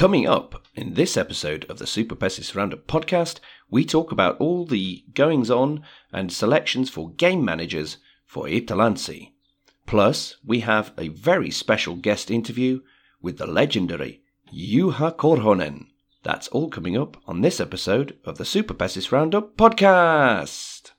Coming up in this episode of the Superpesis Roundup podcast, we talk about all the goings on and selections for game managers for Itä-Länsi. Plus, we have a very special guest interview with the legendary Juha Korhonen. That's all coming up on this episode of the Superpesis Roundup podcast.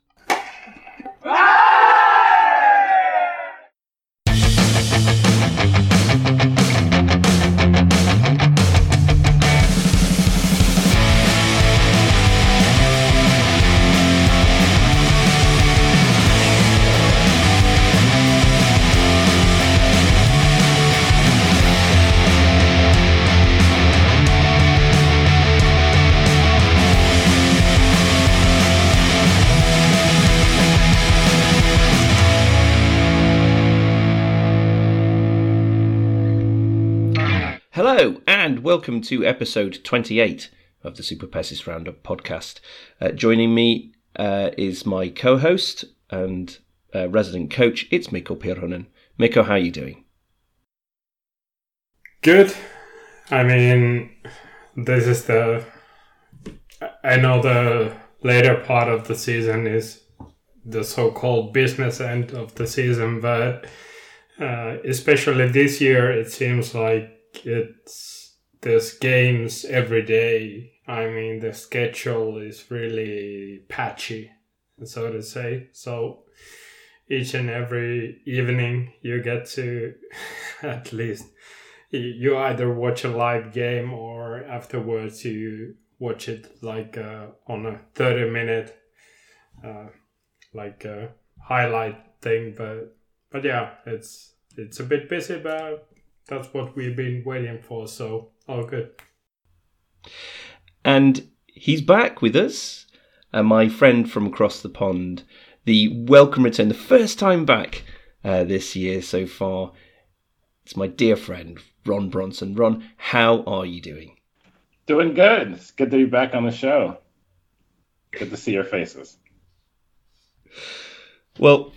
Welcome to episode 28 of the Superpesis Roundup podcast. Uh, joining me uh, is my co host and uh, resident coach, it's Mikko Pirhonen. Mikko, how are you doing? Good. I mean, this is the. I know the later part of the season is the so called business end of the season, but uh, especially this year, it seems like it's there's games every day. I mean, the schedule is really patchy, so to say. So each and every evening, you get to at least you either watch a live game or afterwards you watch it like uh, on a 30 minute uh, like uh, highlight thing but but yeah it's it's a bit busy but that's what we've been waiting for. So all good. And he's back with us, uh, my friend from across the pond. The welcome return, the first time back uh, this year so far. It's my dear friend Ron Bronson. Ron, how are you doing? Doing good. It's good to be back on the show. Good to see your faces. Well,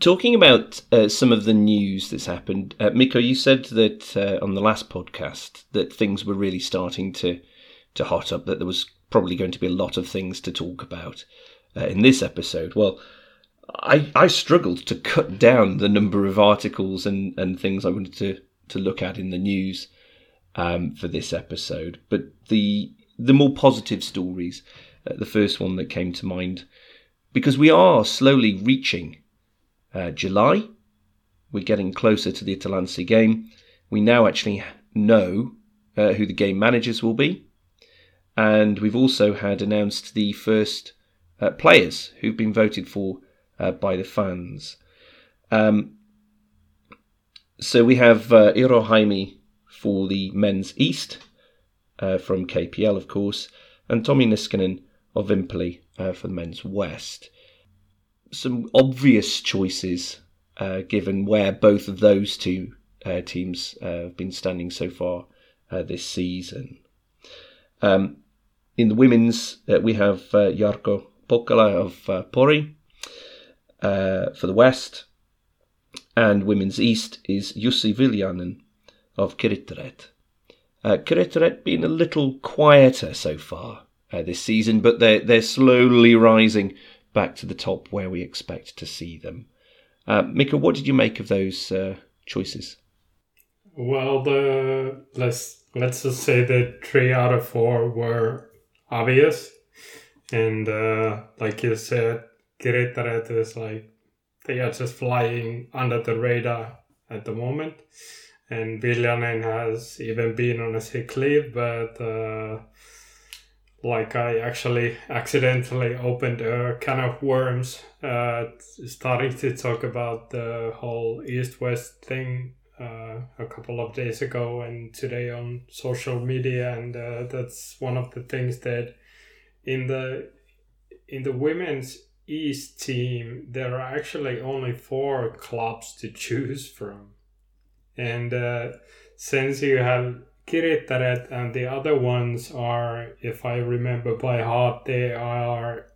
Talking about uh, some of the news that's happened, uh, Mikko, you said that uh, on the last podcast that things were really starting to to hot up. That there was probably going to be a lot of things to talk about uh, in this episode. Well, I I struggled to cut down the number of articles and, and things I wanted to to look at in the news um, for this episode. But the the more positive stories, uh, the first one that came to mind, because we are slowly reaching uh, July. We're getting closer to the Itä-Länsi game. We now actually know uh, who the game managers will be. And we've also had announced the first uh, players who've been voted for uh, by the fans. Um, so we have uh, Iiro Haimi for the men's East uh, from KPL, of course, and Tommy Niskanen of Vimpeli uh, for the men's West some obvious choices uh, given where both of those two uh, teams uh, have been standing so far uh, this season. Um, in the women's, uh, we have uh, Jarkko Pokkala of Pori for the West, and women's East is Jussi Viljanen of Kirittäret. Uh, Kirittäret being a little quieter so far this season, but they're they're slowly rising back to the top where we expect to see them. Uh, Mikko, what did you make of those uh, choices? Well, the let's let's just say that three out of four were obvious, and uh, like you said, Kirittäret is like they are just flying under the radar at the moment, and Viljanen has even been on a sick leave, but uh, like I actually accidentally opened a can of worms, uh, starting to talk about the whole East West thing uh, a couple of days ago and today on social media, and uh, that's one of the things that in the in the women's East team there are actually only four clubs to choose from, and uh, since you have Kirittäret and the other ones are, if I remember by heart, they are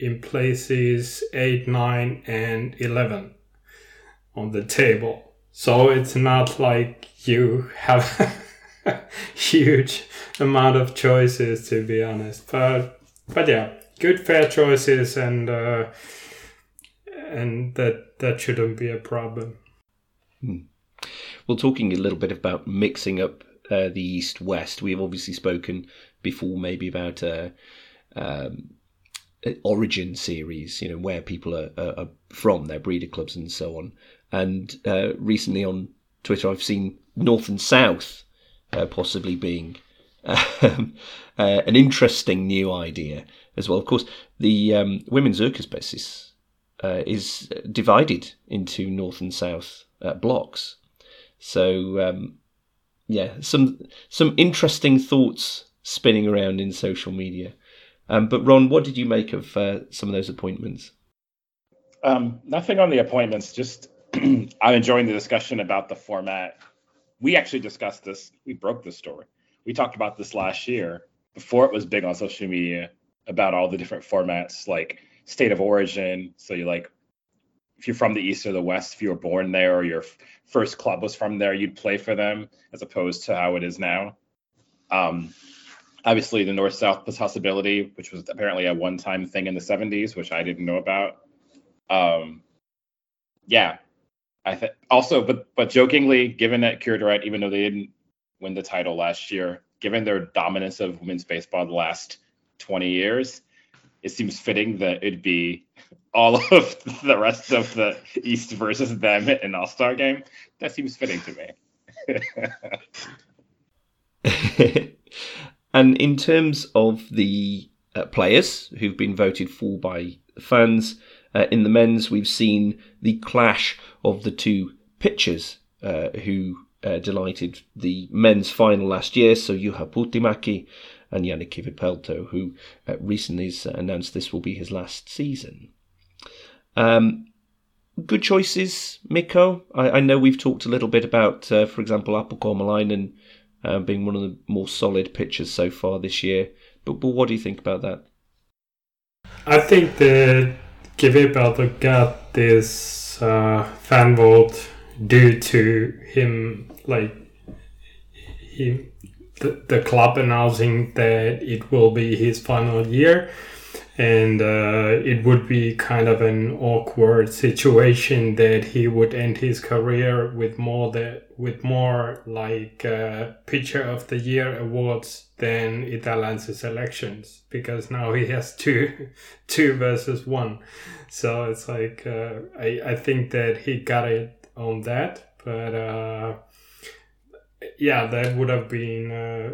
in places 8, 9, and 11 on the table. So it's not like you have huge amount of choices to be honest. But but yeah, good fair choices and uh, and that that shouldn't be a problem. Hmm. Well, talking a little bit about mixing up uh, the East West, we've obviously spoken before maybe about uh, um, origin series, you know, where people are, are, are, from, their breeder clubs and so on. And uh, recently on Twitter, I've seen North and South uh, possibly being um, uh, an interesting new idea as well. Of course, the um, women's Ykköspesis uh, is divided into North and South uh, blocks. So um, yeah, some some interesting thoughts spinning around in social media. Um, but Ron, what did you make of uh, some of those appointments? Um, nothing on the appointments. Just I'm enjoying the discussion about the format. We actually discussed this. We broke this story. We talked about this last year before it was big on social media about all the different formats like state of origin. So you like if you're from the east or the west, if you were born there or your first club was from there, you'd play for them as opposed to how it is now. Um, obviously, the north south possibility, which was apparently a one time thing in the 70s, which I didn't know about. Um, yeah, I think also, but but jokingly, given that Kurdurette, even though they didn't win the title last year, given their dominance of women's baseball the last 20 years, it seems fitting that it'd be all of the rest of the East versus them in All Star game. That seems fitting to me. and in terms of the uh, players who've been voted for by fans, uh, in the men's, we've seen the clash of the two pitchers uh, who uh, delighted the men's final last year. So Juha Puhtimäki and Yannick Kivipelto, who uh, recently announced this will be his last season. Um, good choices, Mikko. I, I, know we've talked a little bit about, uh, for example, Apple Kormalainen uh, being one of the more solid pitchers so far this year. But, but what do you think about that? I think that Kivipelto got this uh, fan vote due to him, like, he the, the club announcing that it will be his final year. And uh, it would be kind of an awkward situation that he would end his career with more that with more like uh, pitcher of the year awards than Itä-Länsi selections because now he has two two versus one. So it's like uh, I, I think that he got it on that but uh, yeah that would have been uh,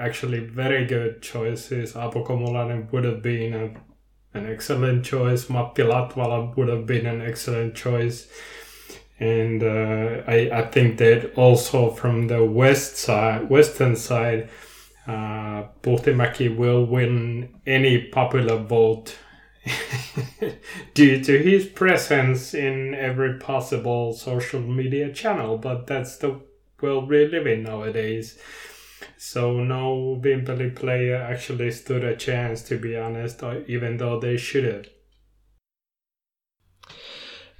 actually very good choices. Kormalainen would have been a, an excellent choice. Matti Latvala would have been an excellent choice. And uh, I, I think that also from the west side, western side, uh, will win any popular vote due to his presence in every possible social media channel. But that's the world we live in nowadays. So no Vimpeli player actually stood a chance, to be honest, uh, even though they should have.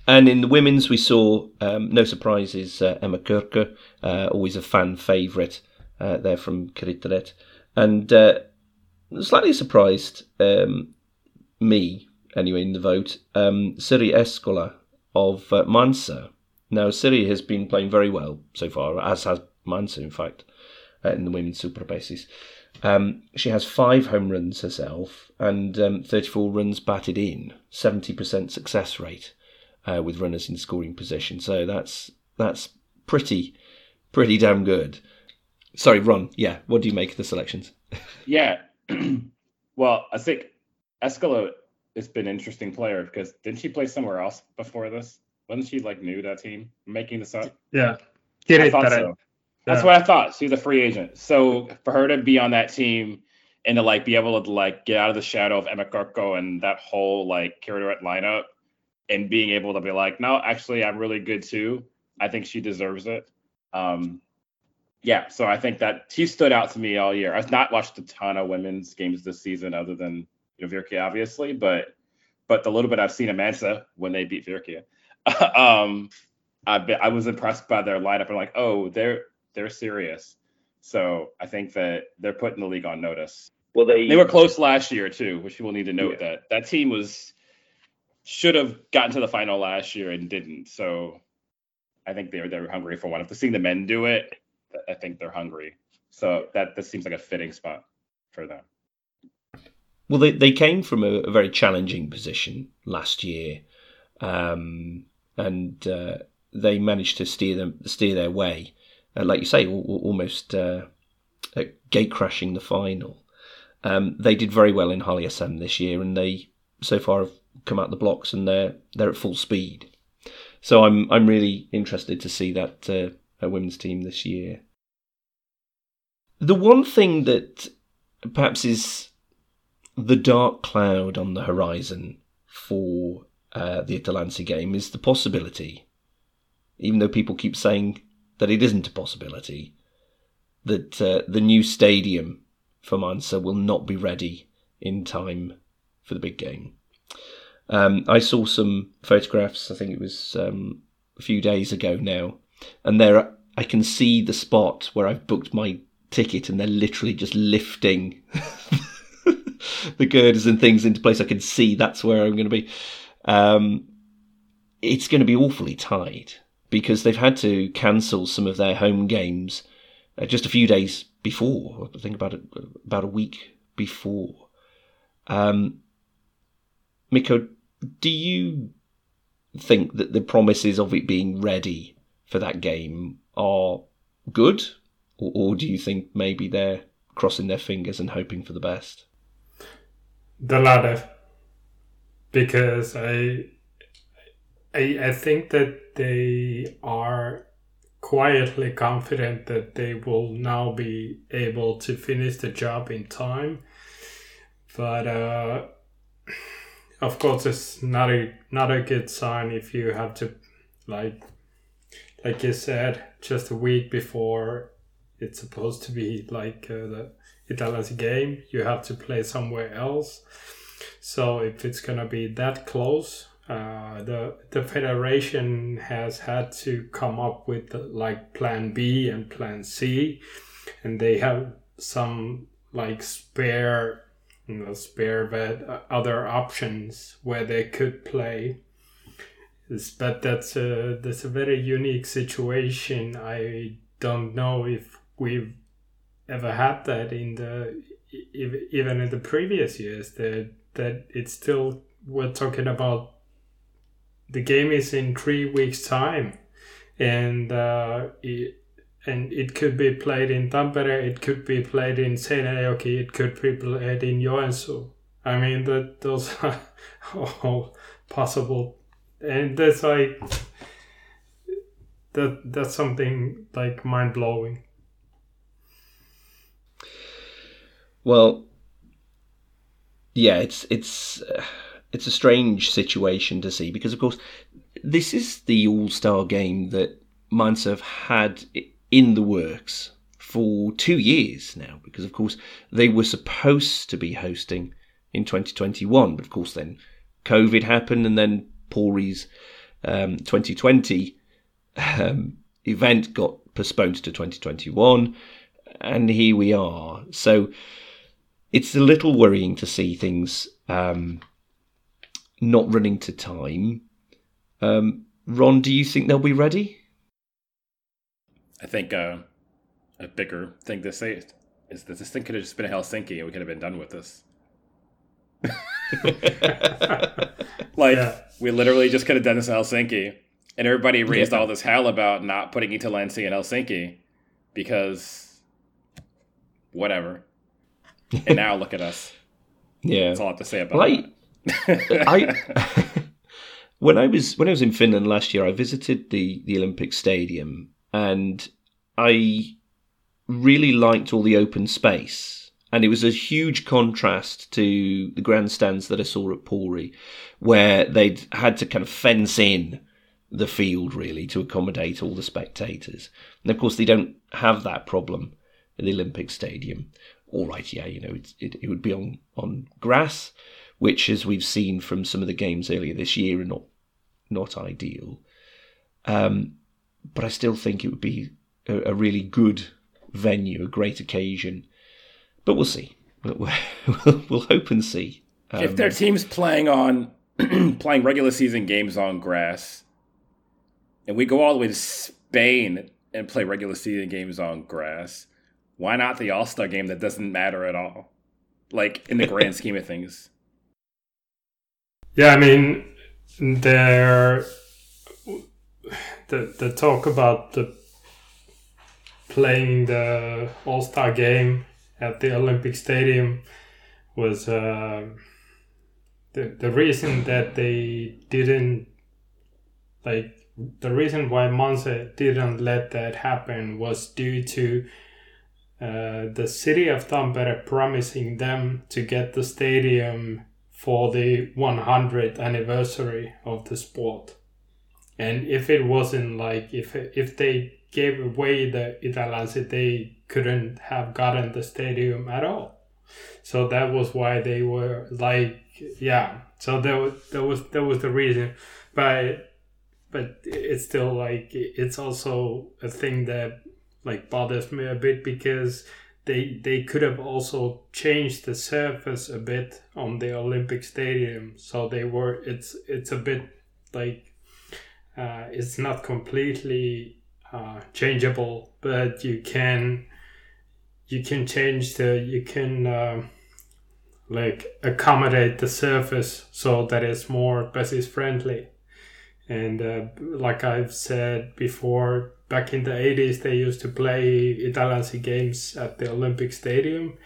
And in the women's, we saw um, no surprises. Uh, Emma Kyrkö, uh, always a fan favourite uh, there from Kirittäret, and uh, slightly surprised um, me anyway in the vote. Um, Siri Eskola of uh, Manse. Now Siri has been playing very well so far, as has Manse in fact uh, in the women's super bases. Um, she has five home runs herself and um, 34 runs batted in, 70% success rate uh, with runners in scoring position. So that's that's pretty pretty damn good. Sorry, Ron. Yeah, what do you make of the selections? yeah, well, I think Eskola has been an interesting player because didn't she play somewhere else before this? Wasn't she like new to that team? making this up. Yeah, I thought so. That's what I thought. She's a free agent. So for her to be on that team and to like be able to like get out of the shadow of Emma Kyrkö and that whole like Kurdurette lineup and being able to be like, no, actually I'm really good too. I think she deserves it. Um, yeah, so I think that she stood out to me all year. I've not watched a ton of women's games this season other than you know, Virke, obviously, but but the little bit I've seen of Manse when they beat Virke, um, I I was impressed by their lineup. I'm like, oh, they're They're serious. So I think that they're putting the league on notice. Well, they they were close last year too, which people need to note yeah. that that team was should have gotten to the final last year and didn't. So I think they're they're hungry for one. If they're seeing the men do it, I think they're hungry. So that this seems like a fitting spot for them. Well, they they came from a, a very challenging position last year, um, and uh, they managed to steer them steer their way, uh, like you say, almost uh, gate crashing the final. Um, they did very well in Halli-SM this year, and they so far have come out the blocks and they're they're at full speed. So I'm I'm really interested to see that uh, women's team this year. The one thing that perhaps is the dark cloud on the horizon for uh, the Itä-Länsi game is the possibility, even though people keep saying that it isn't a possibility, that uh, the new stadium for Manse will not be ready in time for the big game. Um, I saw some photographs. I think it was um, a few days ago now, and there I can see the spot where I've booked my ticket, and they're literally just lifting the girders and things into place. I can see that's where I'm going to be. Um, it's going to be awfully tight because they've had to cancel some of their home games uh, just a few days before. I think about it, about a week before. Um, Mikko, do you think that the promises of it being ready for that game are good, or, or do you think maybe they're crossing their fingers and hoping for the best? The latter, because I, I, I think that they are quietly confident that they will now be able to finish the job in time, but. Uh, of course it's not a not a good sign if you have to like like you said just a week before it's supposed to be like uh, the Italian's game you have to play somewhere else so if it's gonna be that close uh, the the federation has had to come up with like plan B and plan C and they have some like spare you know, spare bed, uh, other options where they could play. But that's a that's a very unique situation. I don't know if we've ever had that in the even in the previous years. That that it's still we're talking about. The game is in three weeks' time, and uh, it, and it could be played in Tampere, it could be played in Seinäjoki, it could be played in Joensuu. I mean, that those are all possible, and that's like that. That's something like mind blowing. Well, yeah, it's it's uh, it's a strange situation to see because, of course, this is the All Star game that have had in the works for two years now, because of course they were supposed to be hosting in 2021, but of course then COVID happened, and then Pori's um, 2020 um, event got postponed to 2021, and here we are. So it's a little worrying to see things um, not running to time. Um, Ron, do you think they'll be ready? I think uh, a bigger thing to say is that this thing could have just been in Helsinki and we could have been done with this. like yeah. we literally just could have done this in Helsinki, and everybody raised yeah. all this hell about not putting Itä-Länsi in Helsinki because whatever. And now look at us. Yeah, that's all I have to say about well, I, I when I was when I was in Finland last year, I visited the the Olympic Stadium and I really liked all the open space. And it was a huge contrast to the grandstands that I saw at Pori, where they'd had to kind of fence in the field really to accommodate all the spectators. And of course, they don't have that problem at the Olympic Stadium. All right, yeah, you know, it, it would be on, on grass, which, as we've seen from some of the games earlier this year, are not not ideal. Um, but I still think it would be a, a really good venue, a great occasion. But we'll see. We'll, we'll, we'll hope and see. Um, if their team's playing on playing regular season games on grass, and we go all the way to Spain and play regular season games on grass, why not the All Star game that doesn't matter at all? Like in the grand scheme of things. Yeah, I mean, there the the talk about the playing the All Star game at the Olympic Stadium was uh, the the reason that they didn't like the reason why Manse didn't let that happen was due to uh, the city of Tampere promising them to get the stadium for the 100th anniversary of the sport. And if it wasn't like if if they gave away the Itä-Länsi, they couldn't have gotten the stadium at all. So that was why they were like, yeah. So that was that was that was the reason, but but it's still like it's also a thing that like bothers me a bit because they they could have also changed the surface a bit on the Olympic Stadium, so they were it's it's a bit like uh, it's not completely uh, changeable, but you can you can change the you can uh, like accommodate the surface so that it's more basis friendly. And uh, like I've said before, back in the 80s, they used to play Itä-Länsi games at the Olympic Stadium,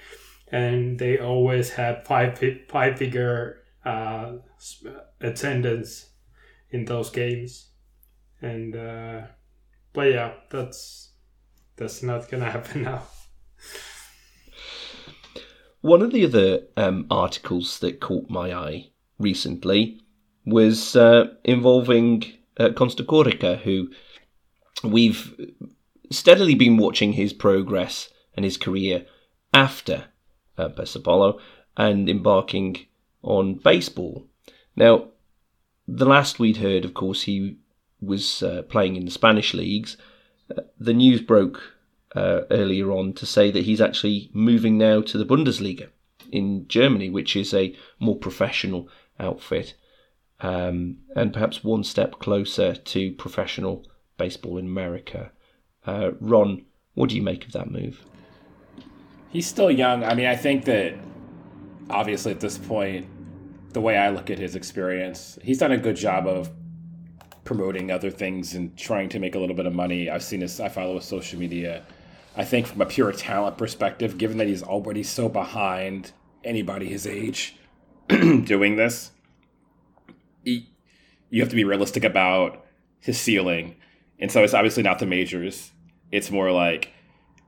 and they always had five five figure uh, attendance in those games. And uh, but yeah, that's that's not gonna happen now. One of the other um, articles that caught my eye recently was uh, involving uh, Corica, who we've steadily been watching his progress and his career after uh, and embarking on baseball. Now, the last we'd heard, of course, he was uh, playing in the Spanish leagues. Uh, the news broke uh, earlier on to say that he's actually moving now to the Bundesliga in Germany, which is a more professional outfit um, and perhaps one step closer to professional baseball in America. Uh, Ron, what do you make of that move? He's still young. I mean, I think that obviously at this point, the way I look at his experience, he's done a good job of promoting other things and trying to make a little bit of money. I've seen his, I follow his social media. I think from a pure talent perspective, given that he's already so behind anybody his age doing this, he, you have to be realistic about his ceiling. And so it's obviously not the majors. It's more like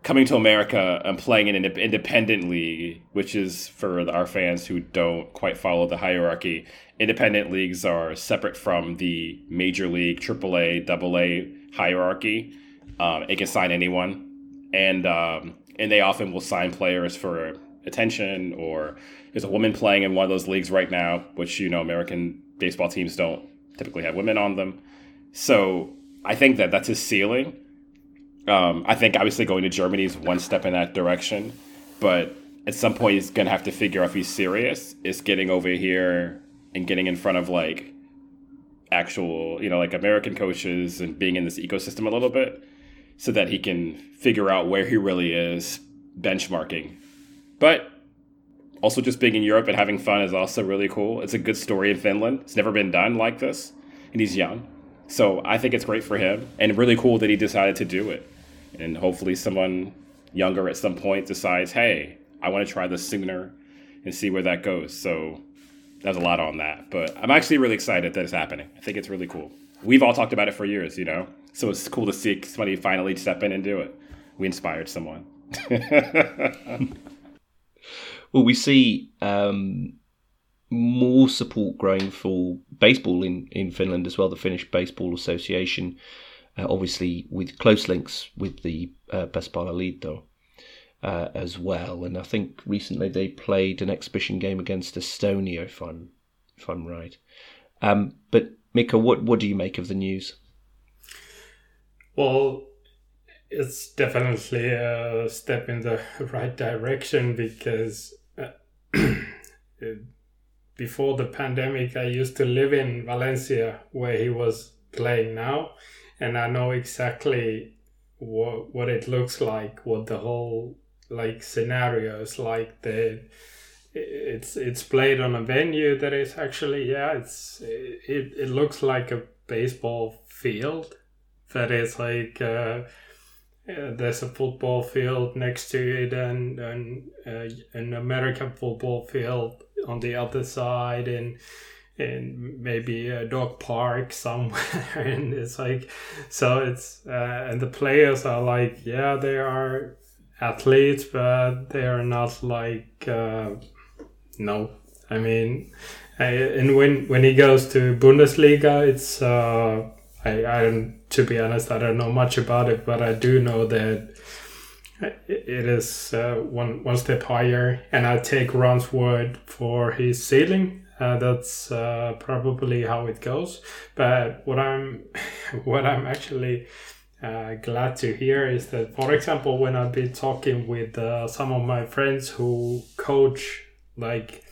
coming to America and playing in an independent league, which is for our fans who don't quite follow the hierarchy. Independent leagues are separate from the major league, AAA, AA hierarchy. Um, it can sign anyone, and um, and they often will sign players for attention. Or there's a woman playing in one of those leagues right now, which you know American baseball teams don't typically have women on them. So I think that that's his ceiling. Um, I think obviously going to Germany is one step in that direction, but at some point he's gonna have to figure out if he's serious. Is getting over here and getting in front of like actual, you know, like American coaches and being in this ecosystem a little bit, so that he can figure out where he really is benchmarking. But also just being in Europe and having fun is also really cool. It's a good story in Finland. It's never been done like this, and he's young. So I think it's great for him and really cool that he decided to do it. And hopefully someone younger at some point decides, hey, I want to try this sooner and see where that goes. So there's a lot on that. But I'm actually really excited that it's happening. I think it's really cool. We've all talked about it for years, you know? So it's cool to see somebody finally step in and do it. We inspired someone. well, we see um, more support growing for baseball in, in Finland as well. The Finnish Baseball Association, uh, obviously with close links with the uh, Pesapalloliitto uh, as well. And I think recently they played an exhibition game against Estonia, if I'm if I'm right. Um, but Mika, what what do you make of the news? Well, it's definitely a step in the right direction because uh, before the pandemic, I used to live in Valencia where he was playing now, and I know exactly what what it looks like, what the whole like scenario is like. The it's it's played on a venue that is actually yeah, it's it it looks like a baseball field that is like. Uh, uh, there's a football field next to it and, and uh, an American football field on the other side and and maybe a dog park somewhere and it's like so it's uh, and the players are like yeah they are athletes but they are not like uh, no. I mean I, and when when he goes to bundesliga it's uh, I, I don't to be honest, I don't know much about it, but I do know that it is uh, one one step higher, and I take Ron's word for his ceiling. Uh, that's uh, probably how it goes. But what I'm what I'm actually uh, glad to hear is that, for example, when I've been talking with uh, some of my friends who coach like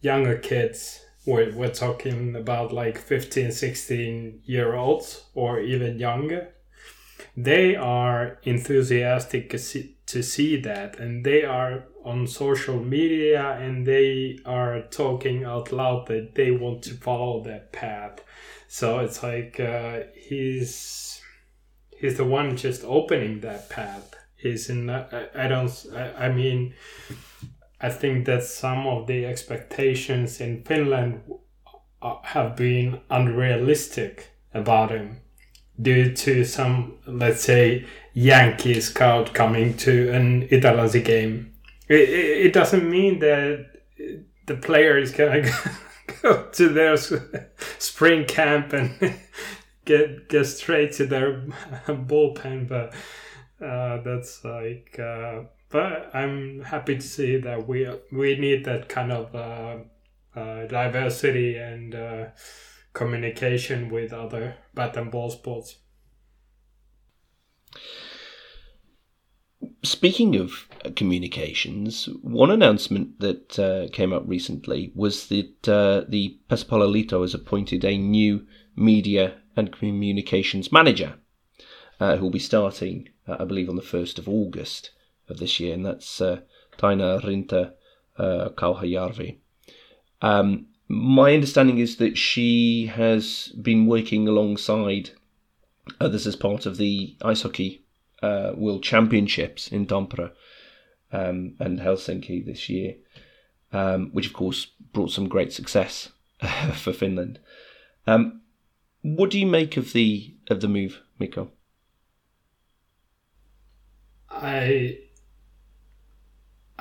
younger kids we're, we're talking about like 15 16 year olds or even younger. They are enthusiastic to see that and they are on social media and they are talking out loud that they want to follow that path. So it's like uh, he's he's the one just opening that path. He's in I, I don't I, I mean I think that some of the expectations in Finland uh, have been unrealistic about him due to some, let's say, Yankee scout coming to an Itä-Länsi game. It, it, it doesn't mean that the player is going to go to their spring camp and get get straight to their bullpen, but uh, that's like. Uh, but I'm happy to see that we we need that kind of uh, uh, diversity and uh, communication with other bat and ball sports. Speaking of communications, one announcement that uh, came up recently was that uh, the Pesapalloliitto has appointed a new media and communications manager uh, who will be starting, I believe, on the 1st of August of this year, and that's uh, Taina Rinta uh, Kauhajärvi. Um, my understanding is that she has been working alongside others as part of the ice hockey uh, world championships in Tampere um, and Helsinki this year, um, which of course brought some great success for Finland. Um, what do you make of the of the move, Mikko? I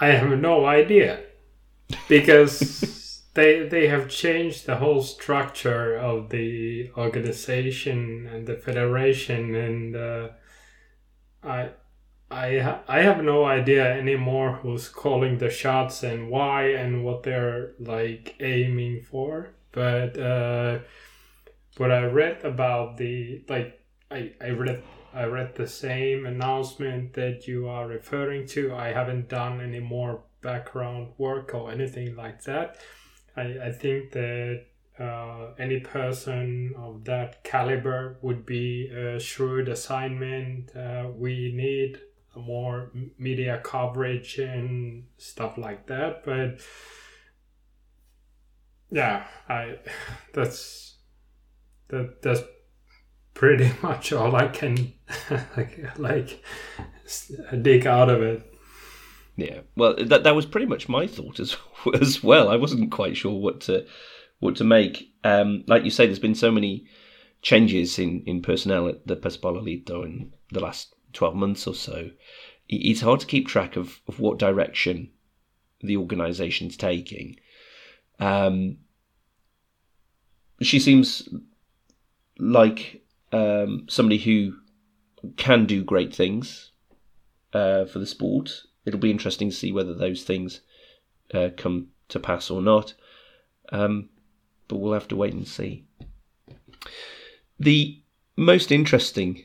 I have no idea because they they have changed the whole structure of the organization and the federation, and uh, I I I have no idea anymore who's calling the shots and why and what they're like aiming for. But uh, what I read about the like I I read I read the same announcement that you are referring to. I haven't done any more background work or anything like that. I, I think that uh, any person of that caliber would be a shrewd assignment. Uh, we need more media coverage and stuff like that. But yeah, I that's that that's pretty much all I can like, like dig out of it. Yeah, well, that that was pretty much my thought as as well. I wasn't quite sure what to what to make. Um, like you say, there's been so many changes in, in personnel at the Pesapalloliitto in the last twelve months or so. It's hard to keep track of, of what direction the organisation's taking. Um, she seems like um, somebody who can do great things uh, for the sport. It'll be interesting to see whether those things uh, come to pass or not. Um, but we'll have to wait and see. The most interesting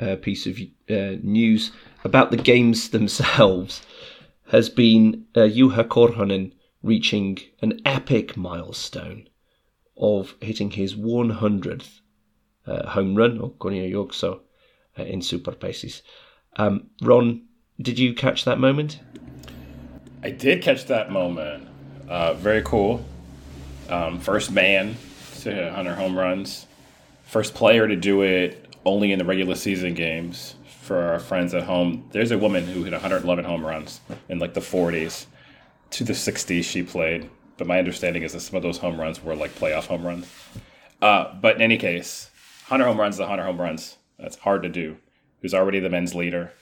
uh, piece of uh, news about the games themselves has been uh, Juha Korhonen reaching an epic milestone of hitting his 100th uh, home run, or kunniajuoksu, uh, in Superpesis. Um, Ron, did you catch that moment? I did catch that moment. Uh, very cool. Um, first man to hit 100 home runs. First player to do it only in the regular season games. For our friends at home, there's a woman who hit 111 home runs in like the 40s to the 60s she played. But my understanding is that some of those home runs were like playoff home runs. Uh, but in any case, 100 home runs is 100 home runs. That's hard to do. Who's already the men's leader.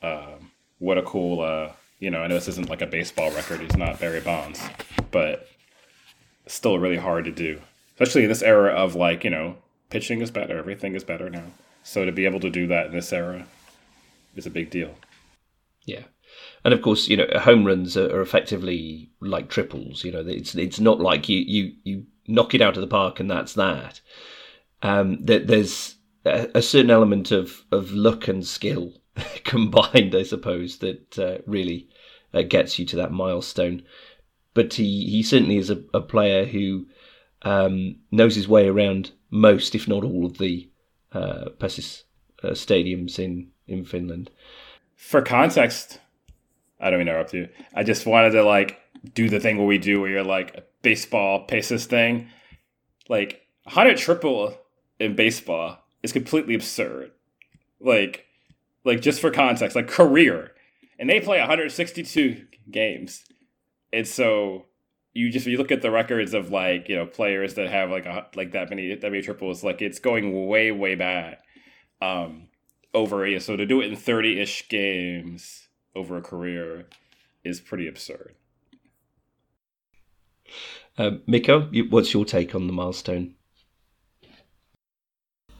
Um, what a cool, uh, you know, I know this isn't like a baseball record. He's not Barry Bonds, but still really hard to do, especially in this era of like, you know, pitching is better. Everything is better now. So to be able to do that in this era is a big deal. Yeah. And of course, you know, home runs are, effectively like triples. You know, it's it's not like you you you knock it out of the park and that's that. Um, that there's a, a, certain element of of luck and skill combined, I suppose, that uh, really uh, gets you to that milestone. But he he certainly is a, a player who um, knows his way around most, if not all, of the uh, uh, stadiums in in Finland. For context, I don't mean interrupt you. I just wanted to like do the thing where we do where you're like baseball paces thing. Like 100 triple in baseball is completely absurd. Like like just for context, like career. And they play 162 games. And so you just you look at the records of like, you know, players that have like a, like that many that many triples, like it's going way, way back. Um over yeah, so to do it in 30-ish games over a career is pretty absurd. Uh, Mikko, what's your take on the milestone?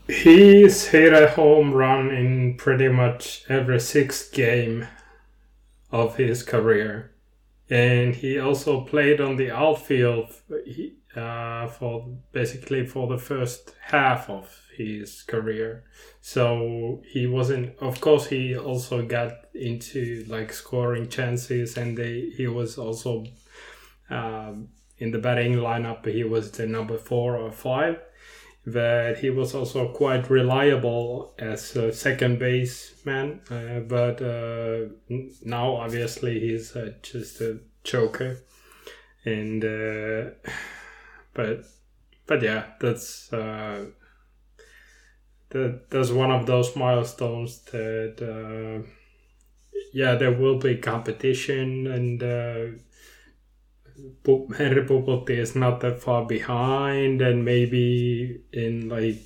He's hit a home run in pretty much every sixth game of his career. And he also played on the outfield uh, for basically for the first half of his career. So he wasn't. Of course, he also got into like scoring chances, and they he was also um, in the batting lineup. He was the number four or five. But he was also quite reliable as a second baseman. Uh, but uh, now, obviously, he's uh, just a joker, and uh, but but yeah, that's uh, that that's one of those milestones that uh, yeah there will be competition and uh, Henry Pupulti is not that far behind and maybe in like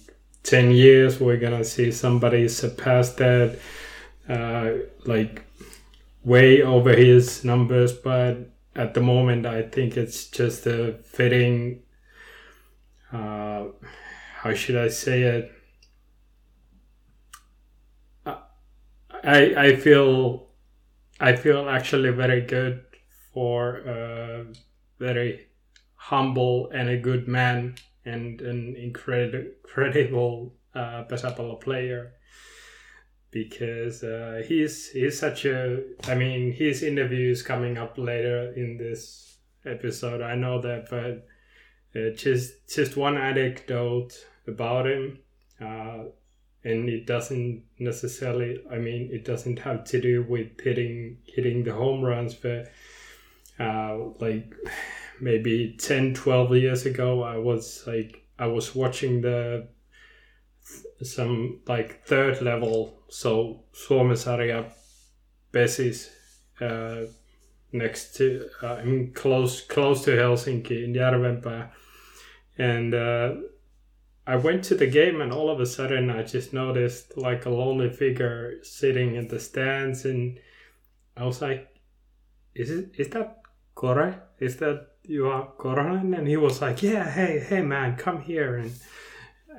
10 years we're gonna see somebody surpass that uh, like way over his numbers but at the moment I think it's just a fitting uh, how should I say it? I I feel I feel actually very good for a very humble and a good man and an incredible incredible uh, pesäpallo player because uh, he's he's such a I mean his interview is coming up later in this episode I know that but uh, just just one anecdote about him uh, and it doesn't necessarily i mean it doesn't have to do with hitting hitting the home runs but uh, like maybe 10 12 years ago i was like i was watching the some like third level. So suomisarja Pessis uh, next to uh, I mean close close to Helsinki in Järvenpää. And uh, I went to the game and all of a sudden I just noticed like a lonely figure sitting in the stands and I was like, is it is that Kore? Is that you are Korhonen? And he was like, yeah, hey, hey man, come here and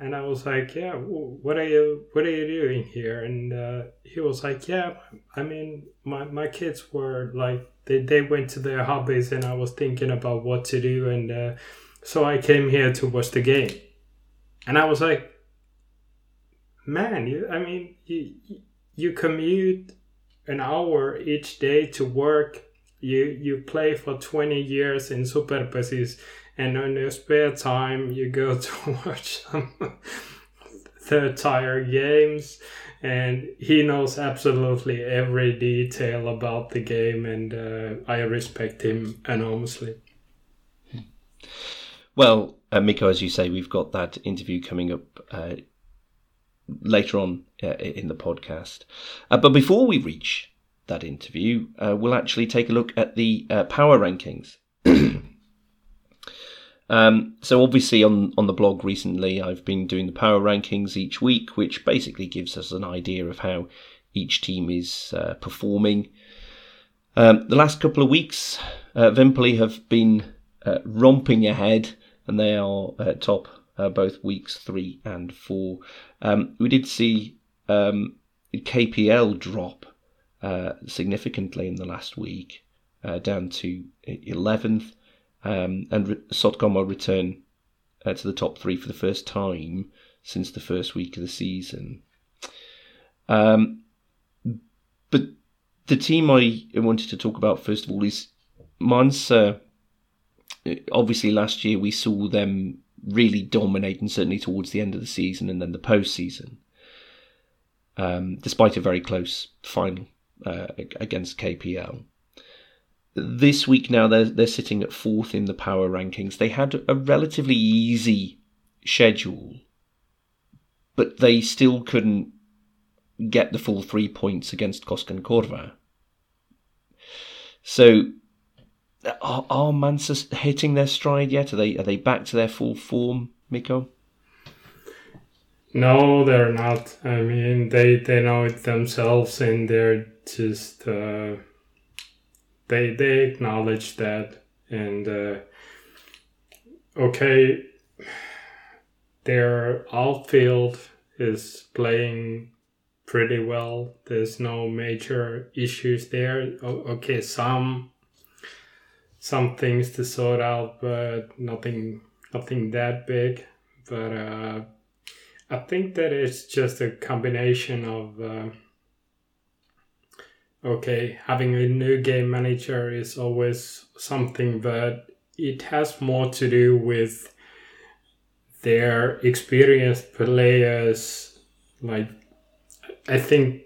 and I was like, yeah, what are you what are you doing here? And uh, he was like, yeah, I mean, my my kids were like they they went to their hobbies and I was thinking about what to do and uh, so I came here to watch the game. And I was like, man, you, I mean, you, you commute an hour each day to work. You you play for 20 years in Superpesis, and on your spare time, you go to watch some third tier games. And he knows absolutely every detail about the game, and uh, I respect him enormously. Well, uh, Mikko, as you say, we've got that interview coming up uh, later on uh, in the podcast. Uh, but before we reach that interview, uh, we'll actually take a look at the uh, power rankings. um, so obviously on, on the blog recently, I've been doing the power rankings each week, which basically gives us an idea of how each team is uh, performing. Um, the last couple of weeks, uh, Vimpeli have been romping ahead, and they are top uh, both weeks three and four. Um, we did see um, KPL drop uh, significantly in the last week, uh, down to 11th, um, and Re- return uh, to the top three for the first time since the first week of the season. Um, but the team I wanted to talk about first of all is Manse. obviously, last year we saw them really dominating, certainly towards the end of the season and then the postseason, um, despite a very close final uh, against KPL. This week now they're they're sitting at fourth in the power rankings. They had a relatively easy schedule, but they still couldn't get the full three points against Koskenkorva. So are, are Manse hitting their stride yet? Are they are they back to their full form, Mikko? No, they're not. I mean, they they know it themselves, and they're just uh, they they acknowledge that, and uh, okay, their outfield is playing pretty well. There's no major issues there. okay, some some things to sort out, but nothing nothing that big. But uh, I think that it's just a combination of uh, okay, having a new game manager is always something, but it has more to do with their experienced players. Like I think,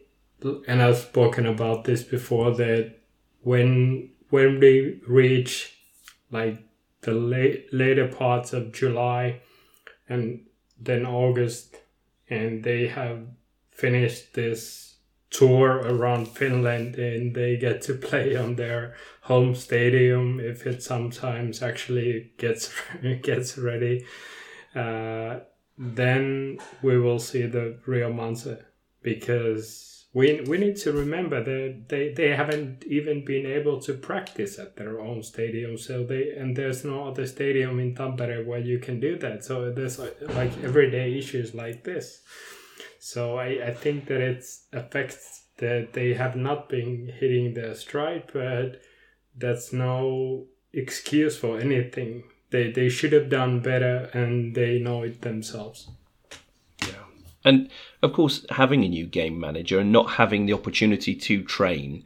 and I've spoken about this before that when when we reach like the late, later parts of July and then August, and they have finished this tour around Finland and they get to play on their home stadium if it sometimes actually gets gets ready. Uh, then we will see the real Manse because we we need to remember that they, they haven't even been able to practice at their own stadium so they and there's no other stadium in Tampere where you can do that. So there's uh, like everyday issues like this. So I, I think that it affects that they have not been hitting their stride but that's no excuse for anything. They they should have done better and they know it themselves and of course, having a new game manager and not having the opportunity to train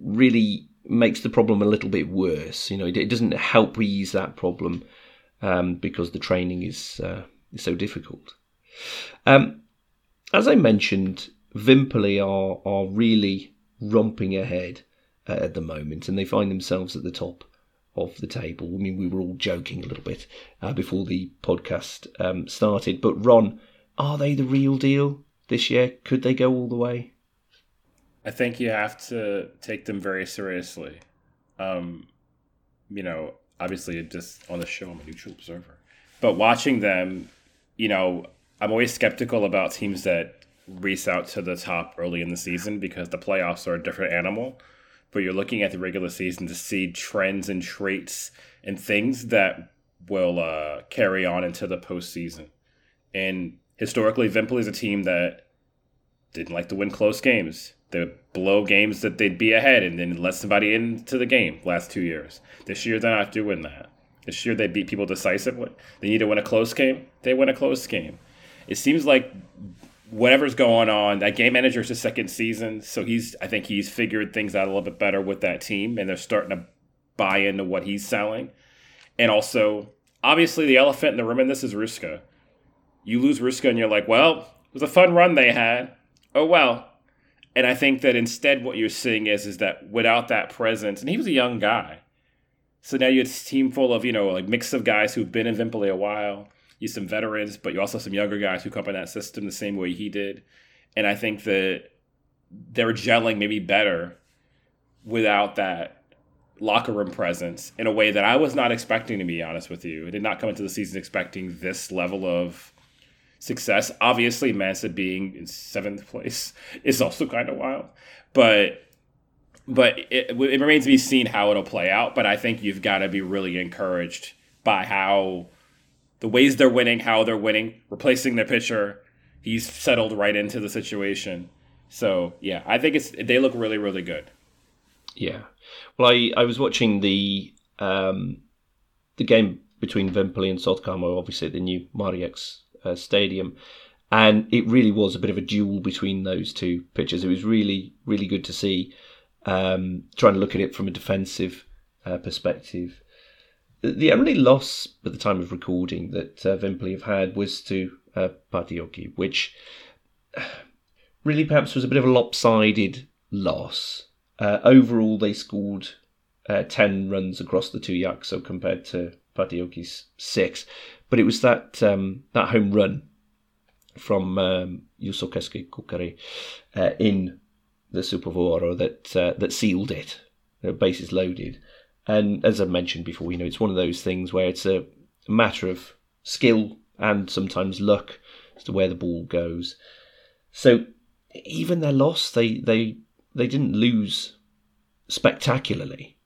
really makes the problem a little bit worse. You know, it, it doesn't help ease that problem um, because the training is, uh, is so difficult. Um, as I mentioned, Vimpeli are are really romping ahead uh, at the moment, and they find themselves at the top of the table. I mean, we were all joking a little bit uh, before the podcast um, started, but Ron are they the real deal this year? Could they go all the way? I think you have to take them very seriously. Um, you know, obviously, just on the show, I'm a neutral observer. But watching them, you know, I'm always skeptical about teams that race out to the top early in the season because the playoffs are a different animal. But you're looking at the regular season to see trends and traits and things that will uh, carry on into the postseason. And historically, Vimpeli is a team that didn't like to win close games. They blow games that they'd be ahead and then let somebody into the game last two years. This year, they're not doing that. This year, they beat people decisively. They need to win a close game. They win a close game. It seems like whatever's going on, that game manager's his second season, so he's I think he's figured things out a little bit better with that team, and they're starting to buy into what he's selling. And also, obviously, the elephant in the room in this is Ruska. You lose Ruska, and you're like, well, it was a fun run they had. Oh well. And I think that instead, what you're seeing is is that without that presence, and he was a young guy, so now you have a team full of you know like mix of guys who've been in Vimpeli a while you some veterans, but you also have some younger guys who come in that system the same way he did. And I think that they're gelling maybe better without that locker room presence in a way that I was not expecting, to be honest with you. I did not come into the season expecting this level of success. Obviously, Manse being in seventh place is also kind of wild, but but it, it remains to be seen how it'll play out. But I think you've got to be really encouraged by how the ways they're winning, how they're winning, replacing their pitcher. He's settled right into the situation. So yeah, I think it's they look really really good. Yeah, well, I I was watching the um, the game between Vimpeli and Sotkamo, obviously the new Mariex uh, Stadium, and it really was a bit of a duel between those two pitchers. It was really really good to see. Um, trying to look at it from a defensive uh, perspective, the only loss at the time of recording that uh, Vimpeli have had was to uh, which really perhaps was a bit of a lopsided loss. Uh, overall, they scored uh, 10 runs across the two Yaks, so compared to Pattijoki's six. But it was that um, that home run from um, Yusukesuke Kukare uh, in the Super Vuoro that, uh, that sealed it. The bases loaded. And as I mentioned before, you know, it's one of those things where it's a matter of skill and sometimes luck as to where the ball goes. So even their loss, they they they didn't lose spectacularly,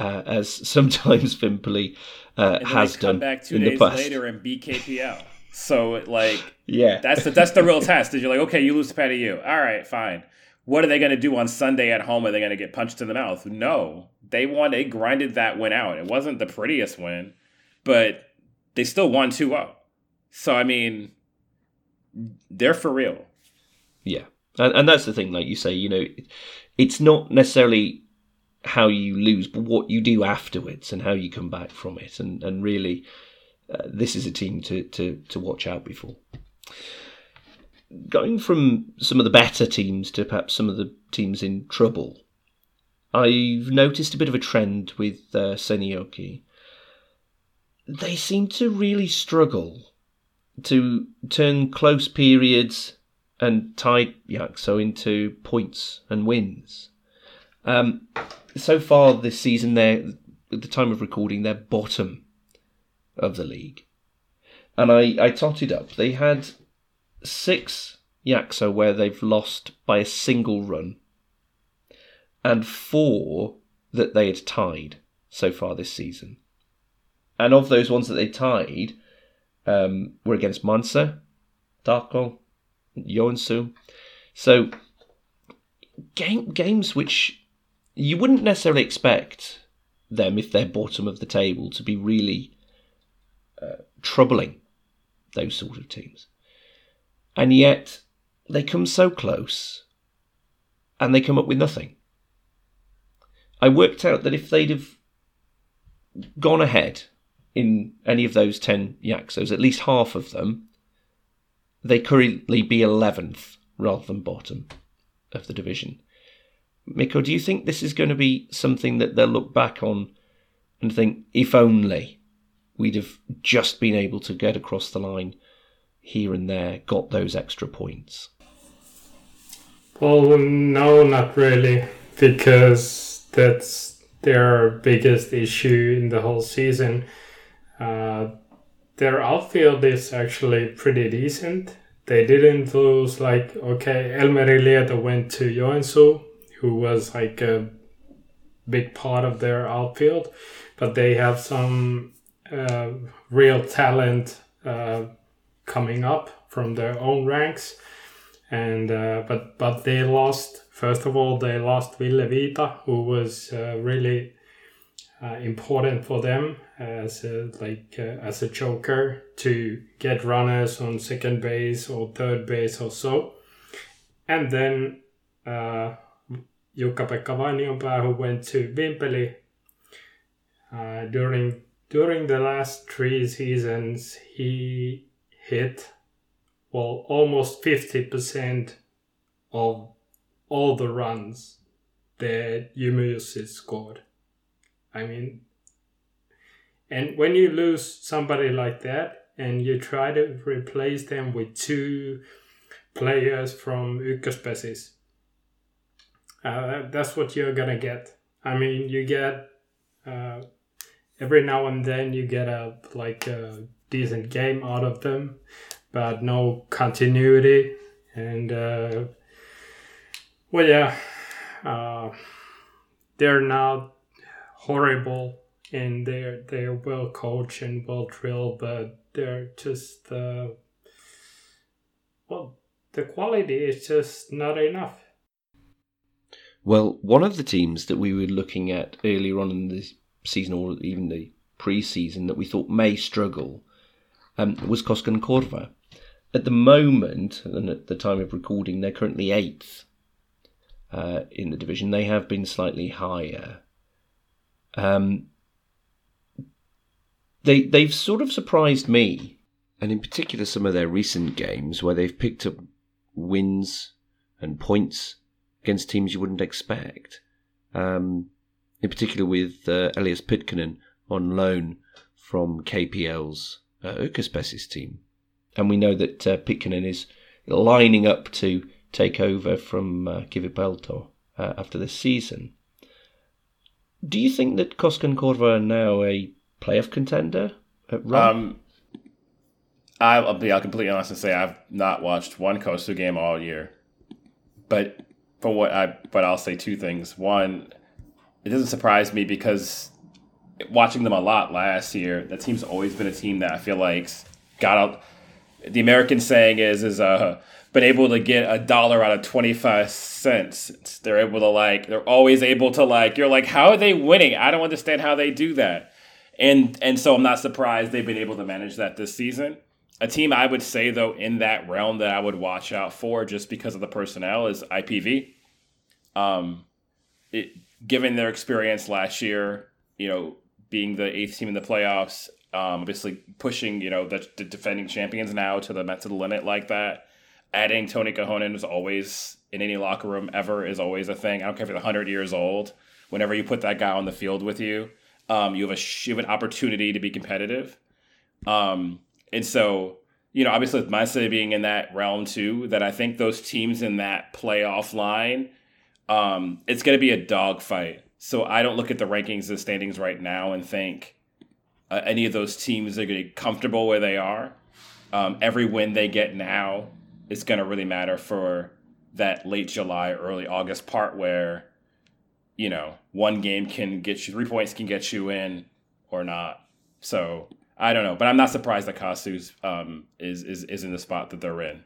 uh, as sometimes Vimpeli uh, has done back two in days the past. later in BKPL. So like, yeah, that's the that's the real test. Is you're like, okay, you lose to Patty U. All right, fine. What are they going to do on Sunday at home? Are they going to get punched in the mouth? No, they won. They grinded that win out. It wasn't the prettiest win, but they still won 2 0. So, I mean, they're for real. Yeah. And, and that's the thing, like you say, you know, it's not necessarily how you lose, but what you do afterwards and how you come back from it. And, and really, uh, this is a team to, to, to watch out before. Going from some of the better teams to perhaps some of the teams in trouble, I've noticed a bit of a trend with uh, Seinäjoki. They seem to really struggle to turn close periods and tie Yakso into points and wins. Um, so far this season, they're at the time of recording, they're bottom of the league. And I, I totted up. They had six Yakso where they've lost by a single run and four that they had tied so far this season. And of those ones that they tied um, were against Manse, Darko, Joensuu. So game, games which you wouldn't necessarily expect them, if they're bottom of the table, to be really uh, troubling those sort of teams. And yet they come so close and they come up with nothing. I worked out that if they'd have gone ahead in any of those 10 Yaksos, at least half of them, they currently be 11th rather than bottom of the division. Mikko, do you think this is going to be something that they'll look back on and think, if only we'd have just been able to get across the line here and there, got those extra points? Well, no, not really, because that's their biggest issue in the whole season. Uh, their outfield is actually pretty decent. They didn't lose like okay, Elmeri Lieto went to Joensuu, who was like a big part of their outfield, but they have some uh, real talent uh, coming up from their own ranks, and uh, but but they lost First of all, they lost Ville Vita, who was uh, really uh, important for them as a, like uh, as a joker to get runners on second base or third base or so. And then Jukka-Pekka who went to Vimpeli uh, during during the last three seasons, he hit well almost fifty percent of all the runs that Yumusi scored. I mean, and when you lose somebody like that and you try to replace them with two players from Ykköspesis, uh, that's what you're gonna get. I mean, you get uh, every now and then you get a like a decent game out of them, but no continuity. And uh, well, yeah, uh, they're not horrible and they're they're well coached and well drilled, but they're just uh, well, the quality is just not enough. Well, one of the teams that we were looking at earlier on in the season, or even the pre-season, that we thought may struggle, um, was Koskenkorva. At the moment, and at the time of recording, they're currently eighth uh, in the division. They have been slightly higher. Um, they they've sort of surprised me, and in particular some of their recent games where they've picked up wins and points against teams you wouldn't expect. Um, in particular with uh, Elias Pitkanen on loan from KPL's uh, team. And we know that uh, Pitkanen is lining up to take over from uh, Kivipelto uh, after this season. Do you think that Koskenkorva are now a playoff contender Um, I'll be I'll completely honest and say I've not watched one KOSU game all year. But for what I but I'll say two things. One, it doesn't surprise me because watching them a lot last year, that team's always been a team that I feel like got out. The American saying is is uh been able to get a dollar out of 25 cents. They're able to like they're always able to like you're like how are they winning? I don't understand how they do that. And and so I'm not surprised they've been able to manage that this season. A team I would say though in that realm that I would watch out for just because of the personnel is IPV. Um, it, given their experience last year, you know, being the eighth team in the playoffs, um, obviously pushing you know the, the, defending champions now to the to the limit like that. Adding Toni Kohonen is always in any locker room ever is always a thing. I don't care if you're 100 years old. Whenever you put that guy on the field with you, um, you have a you have an opportunity to be competitive. Um, and so you know, obviously with my city being in that realm too, that I think those teams in that playoff line, um, it's going to be a dogfight. So I don't look at the rankings and standings right now and think uh, any of those teams are going to be comfortable where they are. Um, every win they get now is going to really matter for that late July, early August part where, you know, one game can get you three points can get you in or not. So I don't know, but I'm not surprised that KOSU's um, is, is is in the spot that they're in.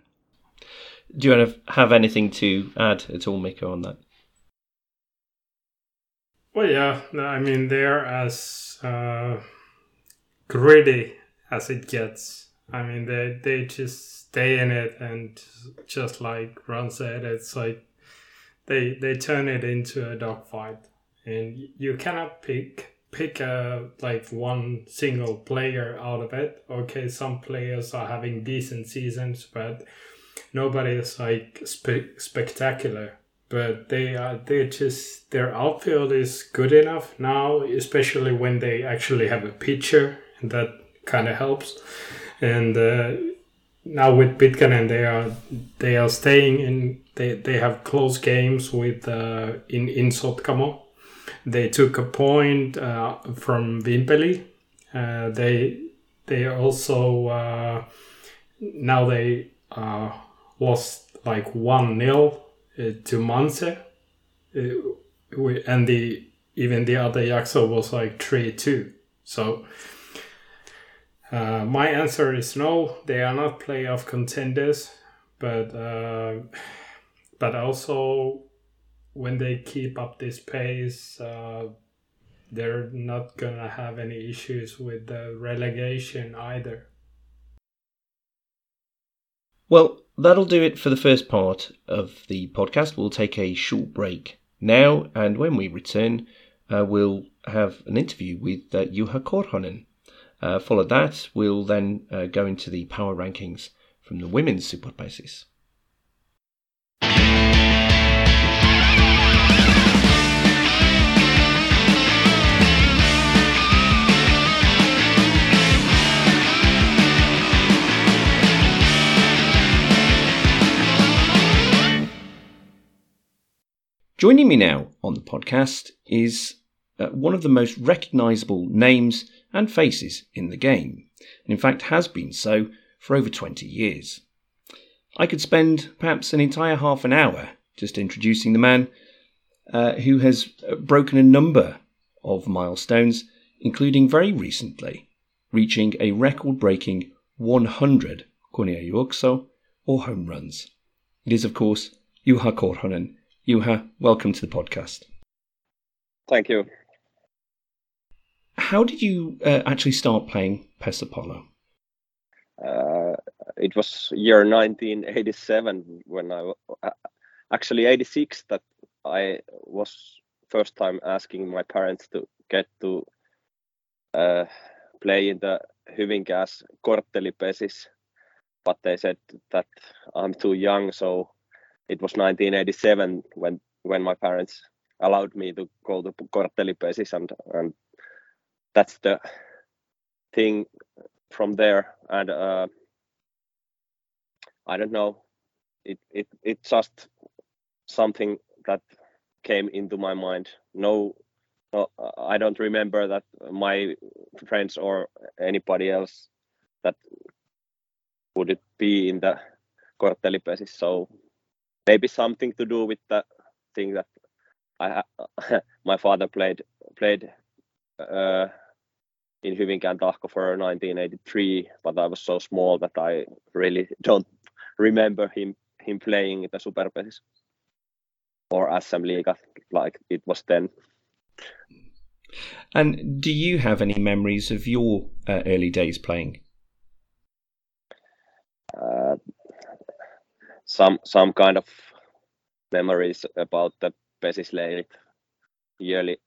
Do you want to have anything to add at all, Mikko, on that? Well, yeah, I mean they're as uh, gritty as it gets. I mean they they just stay in it and just like Ron said, it's like they they turn it into a dogfight, and you cannot pick pick a like one single player out of it. Okay, some players are having decent seasons, but nobody is like spe- spectacular but they are they just their outfield is good enough now, especially when they actually have a pitcher, and that kind of helps. And uh, now with Pitkanen, they are they are staying in. They they have close games with uh, in in Sotkamo. They took a point uh, from Vimpeli. Uh, they they also uh, now they uh, lost like one 0 uh, to Manse, uh, and the even the other Yakso was like three two. So my answer is no. They are not playoff contenders, but but also when they keep up this pace, uh, they're not gonna have any issues with the relegation either. Well, that'll do it for the first part of the podcast. We'll take a short break now, and when we return, uh, we'll have an interview with uh, Juha Korhonen. Uh, follow that, we'll then uh, go into the power rankings from the women's Superpesis. Joining me now on the podcast is uh, one of the most recognisable names and faces in the game, and in fact has been so for over 20 years. I could spend perhaps an entire half an hour just introducing the man uh, who has uh, broken a number of milestones, including very recently reaching a record breaking 100 Juokso or home runs. It is, of course, Juha Korhonen. Juha, welcome to the podcast. Thank you. How did you uh, actually start playing Pesäpallo? Uh, it was year 1987 when I uh, actually 86 that I was first time asking my parents to get to uh, play in the Hyvinkää's korttelipesis, but they said that I'm too young, so it was 1987 when when my parents allowed me to go to korttelipesis and and that's the thing from there. And uh, I don't know it it it's just something that came into my mind. No, no I don't remember that my friends or anybody else that would it be in the korttelipesis so maybe something to do with the thing that I my father played played uh, in Hyvinkään Tahko for 1983, but I was so small that I really don't remember him him playing the Superpesis or SM Liiga like it was then. And do you have any memories of your uh, early days playing? Uh, some some kind of memories about the Pesisleirit yearly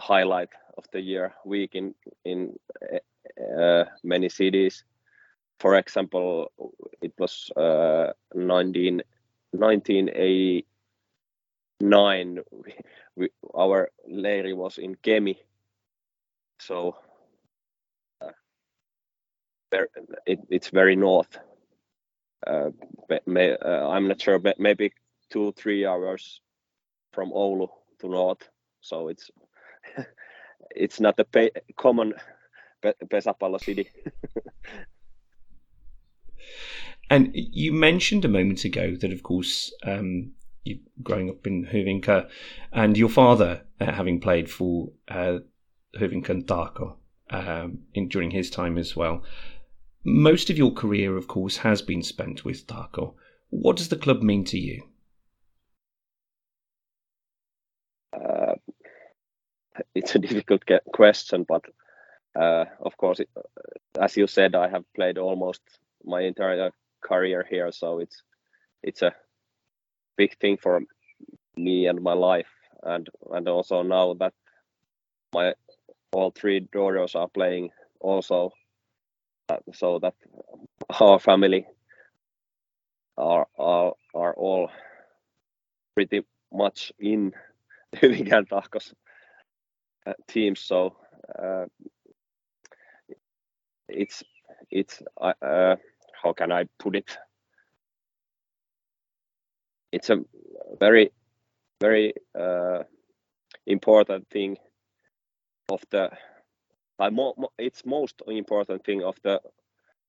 highlight of the year week in in uh, many cities. For example, it was uh, 19, 1989. We, we, our leiri was in Kemi, so uh, it, it's very north uh, may, uh, I'm not sure, but maybe two three hours from Oulu to north. So it's it's not a pe- common pe- pesäpallo city. and you mentioned a moment ago that, of course, um, you growing up in Hyvinkää, and your father uh, having played for uh, Hyvinkään Tahko um, in, during his time as well most of your career, of course, has been spent with Tahko. What does the club mean to you? Uh, it's a difficult question, but uh, of course, it, uh, as you said, I have played almost my entire career here, so it's it's a big thing for me and my life, and and also now that my all three daughters are playing also so that our family are are, are all pretty much in Hyvinkään Tahkos uh, team. So uh, it's it's uh, uh, how can I put it? It's a very very uh, important thing of the uh, mo- mo- it's most important thing of the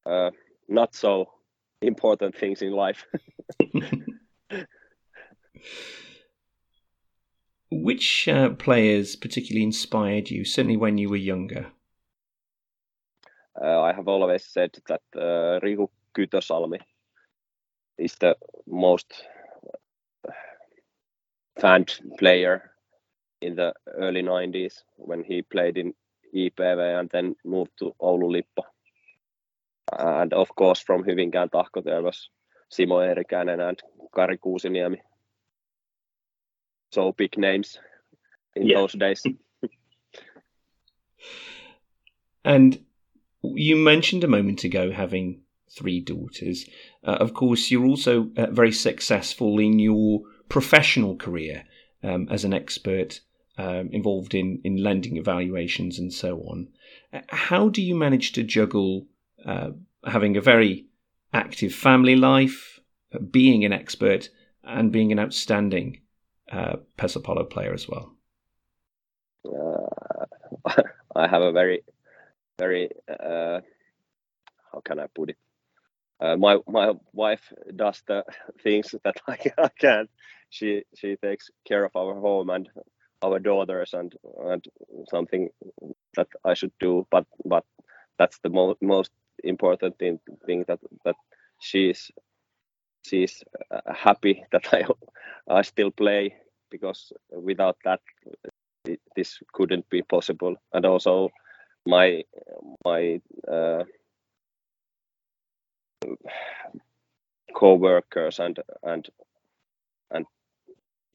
uh, not so important things in life. Which uh, players particularly inspired you, certainly when you were younger? Uh, I have always said that uh, Riku Kytösalmi is the most fanned player in the early 90s when he played in IPV and then moved to Oulu Lippo. And of course, from Hyvinkään Tahko, there was Simo Eerikäinen and Kari Kuusiniemi. So big names in yeah. those days. and you mentioned a moment ago having three daughters. Uh, of course, you're also uh, very successful in your professional career um, as an expert um, involved in, in lending evaluations and so on. Uh, how do you manage to juggle uh, having a very active family life, uh, being an expert, and being an outstanding uh, Pesäpallo player as well? Uh, I have a very, very, uh, how can I put it? Uh, my my wife does the things that I, I can't. She she takes care of our home and our daughters and and something that I should do. But but that's the mo- most important thing, thing that that she's she's uh, happy that I I still play because without that it, this couldn't be possible. And also my my uh, co-workers and and and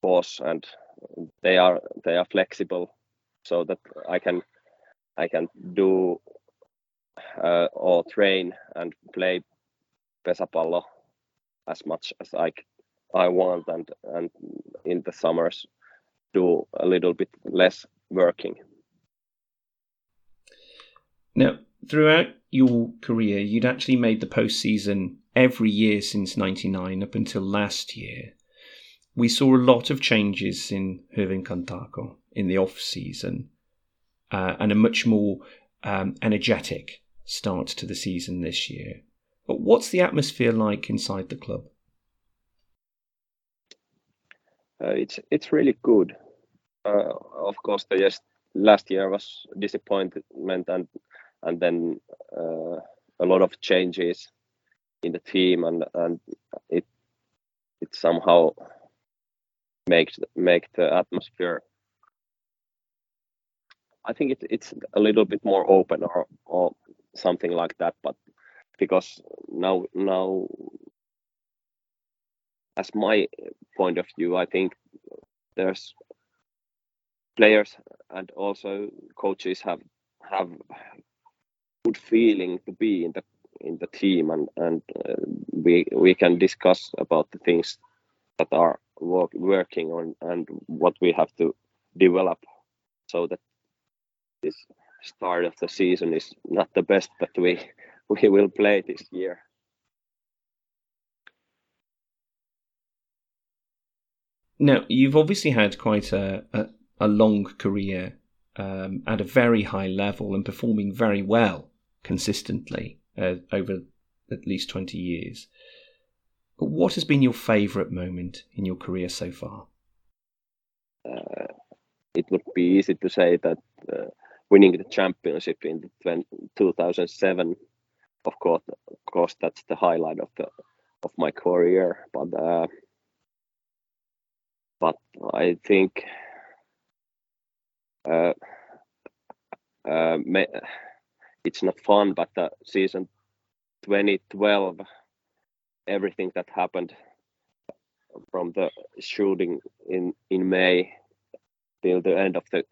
boss and they are they are flexible so that I can I can do uh, or train and play pesäpallo as much as I I want and and in the summers do a little bit less working. Now, throughout your career, you'd actually made the postseason every year since '99 up until last year. We saw a lot of changes in Hyvinkään Tahko in the off season, uh, and a much more um, energetic start to the season this year. But what's the atmosphere like inside the club? Uh, it's it's really good. Uh, of course, the yes, last year was disappointment and and then uh, a lot of changes in the team and and it it somehow makes make the atmosphere. I think it, it's a little bit more open or or something like that but because now now as my point of view I think there's players and also coaches have have good feeling to be in the in the team and and uh, we we can discuss about the things that are work, working on and what we have to develop so that this start of the season is not the best that we we will play this year now you've obviously had quite a, a, a long career um, at a very high level and performing very well consistently uh, over at least 20 years. But what has been your favourite moment in your career so far? Uh, it would be easy to say that uh, winning the championship in 2007, of course, of course, that's the highlight of the of my career. But uh, but I think uh, uh, it's not fun, but the season 2012, everything that happened from the shooting in in May till the end of the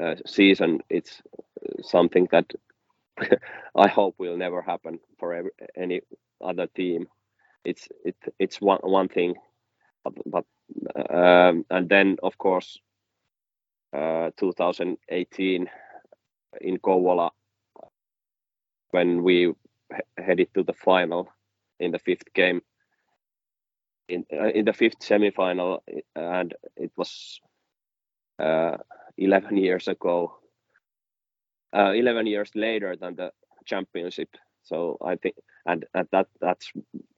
uh, season, it's something that I hope will never happen for every, any other team. It's it it's one one thing, but, but um, and then of course uh, 2018 in Kouvola when we headed to the final in the fifth game in uh, in the fifth semifinal and it was uh, 11 years ago uh, 11 years later than the championship. So i think and, and that that's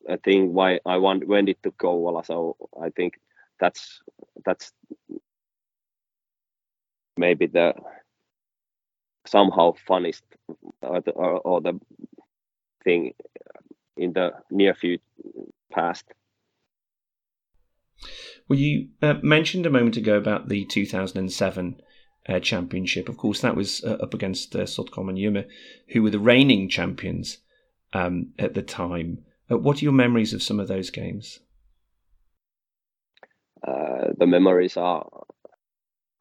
a thing why i want went it to Kouvola so i think that's that's maybe the somehow funniest or the, or, or the thing in the near future past. Well, you uh, mentioned a moment ago about the 2007 uh, championship. Of course, that was uh, up against uh, Sotkamon Jymy, who were the reigning champions um, at the time. Uh, what are your memories of some of those games? Uh, the memories are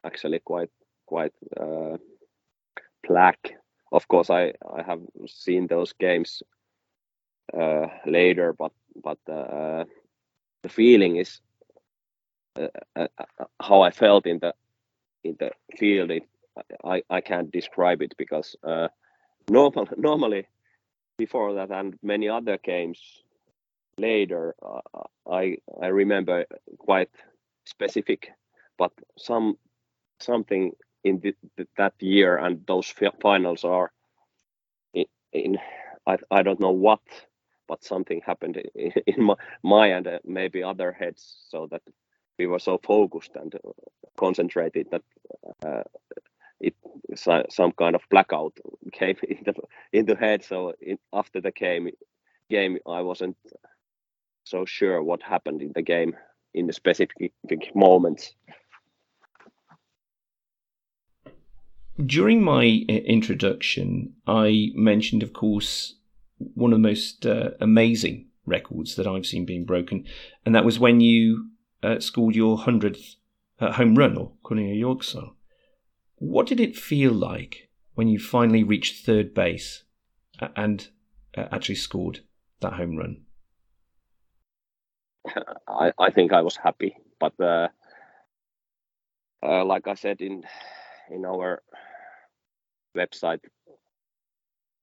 actually quite quite uh, black. Of course, I I have seen those games uh, later, but but uh, the feeling is uh, uh, uh, how I felt in the in the field. It, I I can't describe it because normal normally before that and many other games later I I remember quite specific, but some something in the, that year and those finals are in, in I, I don't know what but something happened in, in my, my and uh, maybe other heads so that we were so focused and uh, concentrated that uh, it some kind of blackout came into into head. So in, after the game game I wasn't so sure what happened in the game in the specific moments. During my introduction, I mentioned, of course, one of the most uh, amazing records that I've seen being broken, and that was when you uh, scored your hundredth uh, home run or kunniajuoksu. What did it feel like when you finally reached third base and uh, actually scored that home run? I, I think I was happy, but uh, uh, like I said in in our website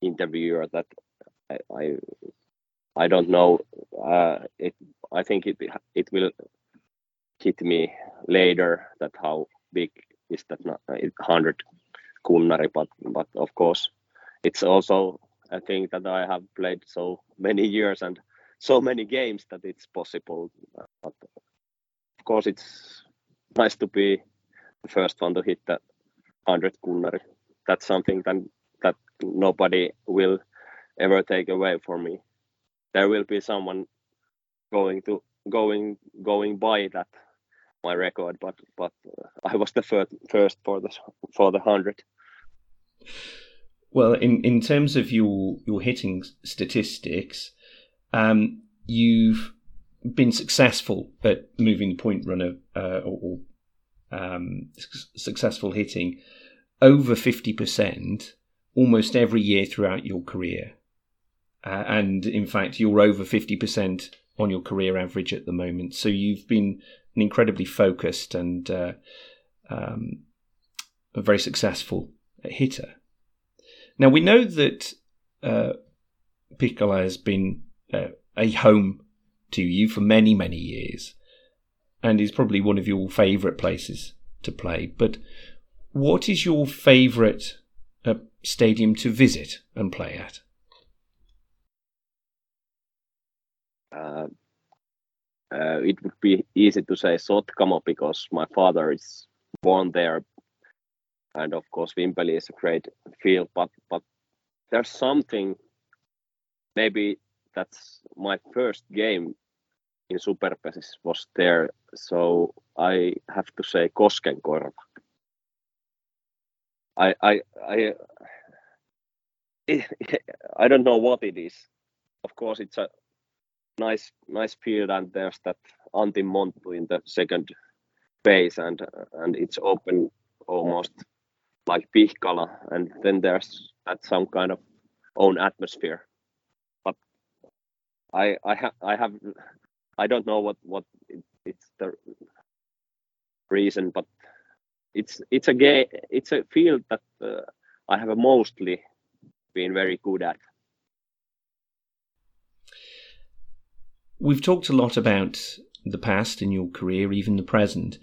interviewer that I I, don't know. Uh, it I think it it will hit me later that how big is that hundred kunnari, but but of course it's also a thing that I have played so many years and so many games that it's possible. But of course it's nice to be the first one to hit that 100 kunnari. That's something that, that nobody will ever take away from me. There will be someone going to going going by that my record, but but uh, I was the first first for the for the hundred. Well, in in terms of your your hitting statistics, um, you've been successful at moving the point runner uh, or, or um, successful hitting over 50% almost every year throughout your career. Uh, and in fact, you're over 50% on your career average at the moment. So you've been an incredibly focused and uh, um, a very successful hitter. Now, we know that uh, Pihkala has been uh, a home to you for many, many years and is probably one of your favourite places to play. But what is your favourite uh, stadium to visit and play at? Uh, uh, Uh, uh, it would be easy to say Sotkamo because my father is born there, and of course Vimpeli is a great field. But but there's something. Maybe that's my first game in Superpesis was there, so I have to say Koskenkorva. I I I I don't know what it is. Of course, it's a nice nice field, and there's that Antti Monttu in the second base, and and it's open almost like Pihkala, and then there's that some kind of own atmosphere. But I I have I have I don't know what what it, it's the reason, but it's it's a game it's a field that uh, I have mostly been very good at. We've talked a lot about the past in your career, even the present,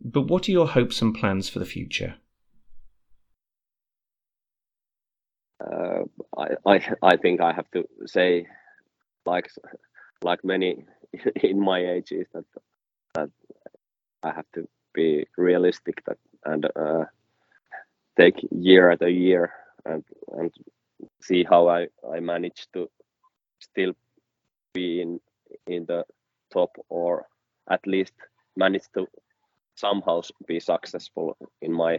but what are your hopes and plans for the future? Uh, I, I I think I have to say, like like many in my age, is that that I have to be realistic that and uh, take year at a year and and see how I I manage to still be in in the top or at least manage to somehow be successful in my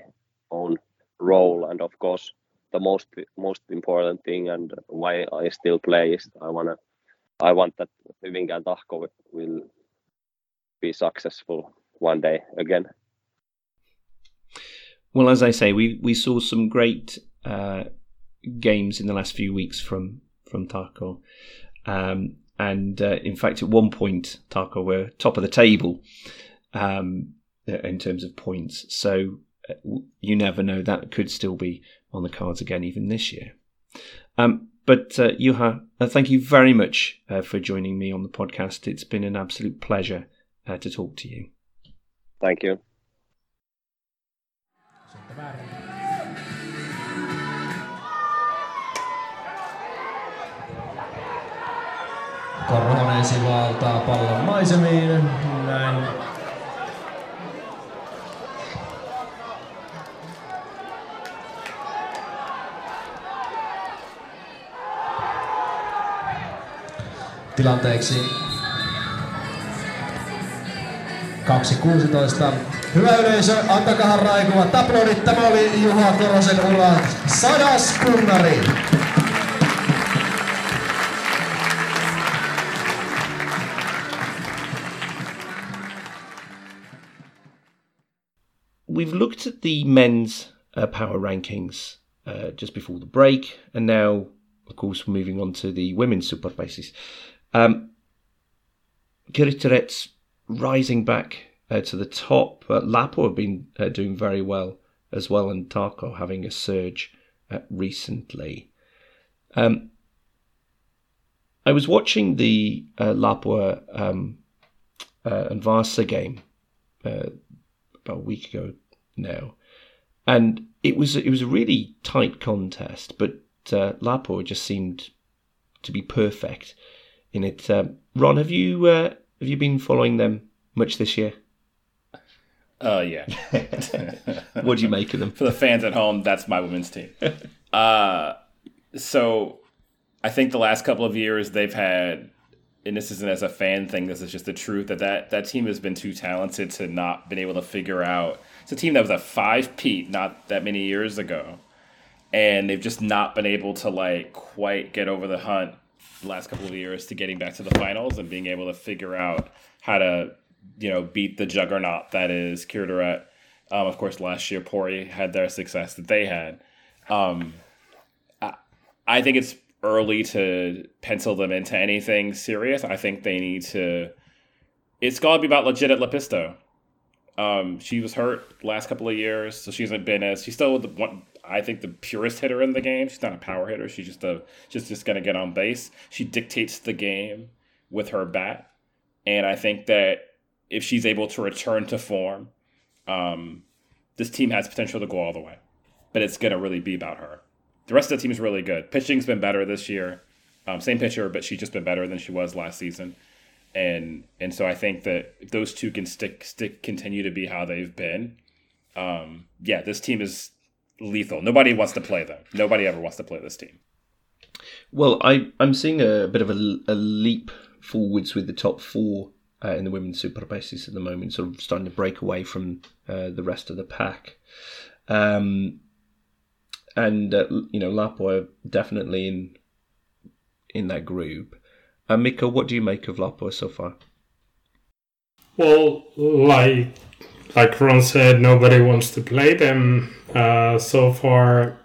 own role. And of course, the most most important thing and why I still play is I wanna I want that Hyvinkään Tahko will be successful one day again. Well, as I say, we, we saw some great uh, games in the last few weeks from from Tahko, um, and uh, in fact, at one point, Tahko were top of the table um, in terms of points. So uh, you never know; that could still be on the cards again, even this year. Um, but uh, uh, thank you very much uh, for joining me on the podcast. It's been an absolute pleasure uh, to talk to you. Thank you. Korhonen sivaltaa pallon maisemiin. Näin tilanteeksi 2.16. Hyvä yleisö, antakahan raikuva taplodit. Tämä oli Juha Korosen uran sadas kunnari. We've looked at the men's uh, power rankings uh, just before the break, and now, of course, we're moving on to the women's Superpesis. Um, Kirittäret's rising back uh, to the top. Lapo have been uh, doing very well as well, and Tahko having a surge uh, recently. Um, I was watching the uh, Lapua um, uh, and Vasa game about a week ago now, and it was it was a really tight contest, but uh, Lapua just seemed to be perfect in it. Um, Ron, have you uh, have you been following them much this year? Uh, yeah. what do you make of them? For the fans at home, that's my women's team. Uh, so I think the last couple of years they've had, and this isn't as a fan thing, this is just the truth that that, that team has been too talented to not been able to figure out. It's a team that was a five peat not that many years ago, and they've just not been able to like quite get over the hunt the last couple of years to getting back to the finals and being able to figure out how to you know beat the juggernaut that is Kirittäret. Um, of course, last year Pori had their success that they had. Um, I, I think it's early to pencil them into anything serious. I think they need to. It's got to be about legit at Lepisto. Um, she was hurt last couple of years, so she hasn't been as she's still the one. I think the purest hitter in the game. She's not a power hitter. She's just a just just gonna get on base. She dictates the game with her bat, and I think that if she's able to return to form, um, this team has potential to go all the way. But it's gonna really be about her. The rest of the team is really good. Pitching's been better this year. Um, same pitcher, but she's just been better than she was last season. And and so I think that those two can stick stick continue to be how they've been, um, yeah, this team is lethal. Nobody wants to play them. Nobody ever wants to play this team. Well, I I'm seeing a bit of a, a leap forwards with the top four uh, in the women's Superpesis at the moment, sort of starting to break away from uh, the rest of the pack. Um, and uh, you know, Lapo definitely in in that group. Uh, Mika, what do you make of Lapo so far? Well, like like Ron said, nobody wants to play them. Uh, so far,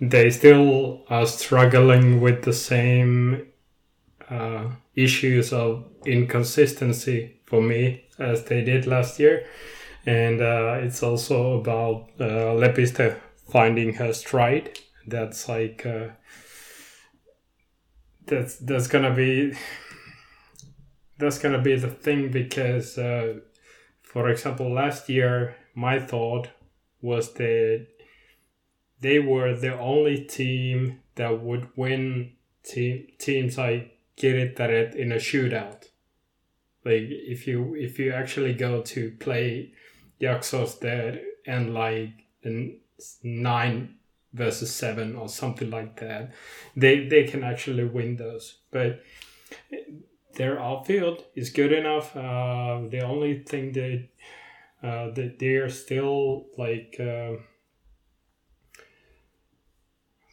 they still are struggling with the same uh, issues of inconsistency for me as they did last year. And uh, it's also about uh, Lepiste finding her stride. That's like uh, that's that's gonna be that's gonna be the thing because, uh, for example, last year my thought was that they were the only team that would win team, teams like Kirittäret in a shootout. Like if you if you actually go to play Yaxos there and like in nine versus seven or something like that, they they can actually win those. But their outfield is good enough. Uh, the only thing that uh, that they're still like uh,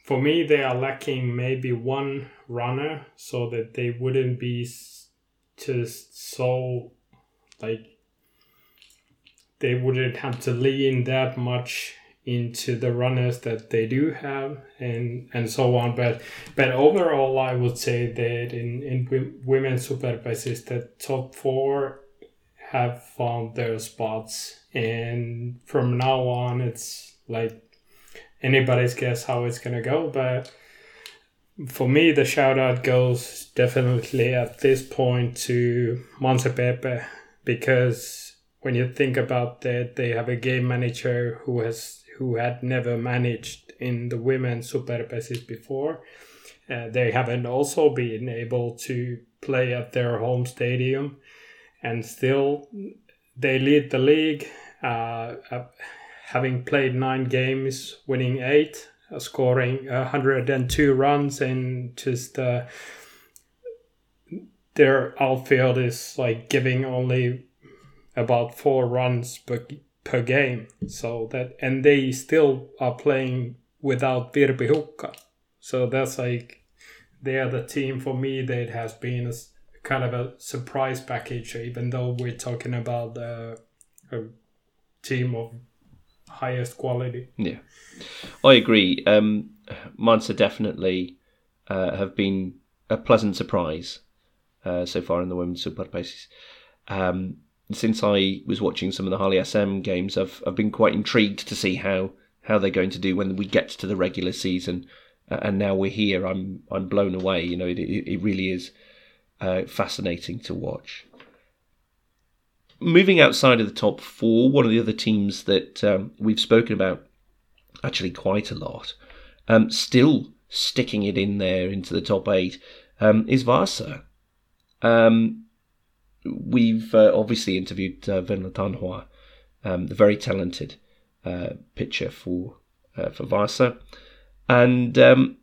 for me they are lacking maybe one runner so that they wouldn't be just so like they wouldn't have to lean that much into the runners that they do have and and so on. But but overall i would say that in in women's Superpesis the top four have found their spots. And from now on it's like anybody's guess how it's gonna go. But for me the shout out goes definitely at this point to Manse PP because when you think about that they have a game manager who has who had never managed in the women's superpesis before. Uh, they haven't also been able to play at their home stadium, and still they lead the league, uh, uh, having played nine games, winning eight, uh, scoring 102 runs, and just uh, their outfield is like giving only about four runs per per game. So that and they still are playing without Virpi Hukka. So that's like they are the team for me that has been a kind of a surprise package, even though we're talking about uh, a team of highest quality. Yeah, I agree. Um, Manse definitely uh, have been a pleasant surprise uh, so far in the women's Superpesis. Um, since I was watching some of the Halli-SM games, I've I've been quite intrigued to see how how they're going to do when we get to the regular season. Uh, and now we're here. I'm I'm blown away. You know, it it, really is uh, fascinating to watch. Moving outside of the top four, one of the other teams that um, we've spoken about actually quite a lot, um, still sticking it in there into the top eight, um, is Vasa. Um, we've uh, obviously interviewed uh, Venla Tanhua, um, the very talented uh, pitcher for uh, for Vasa, and um,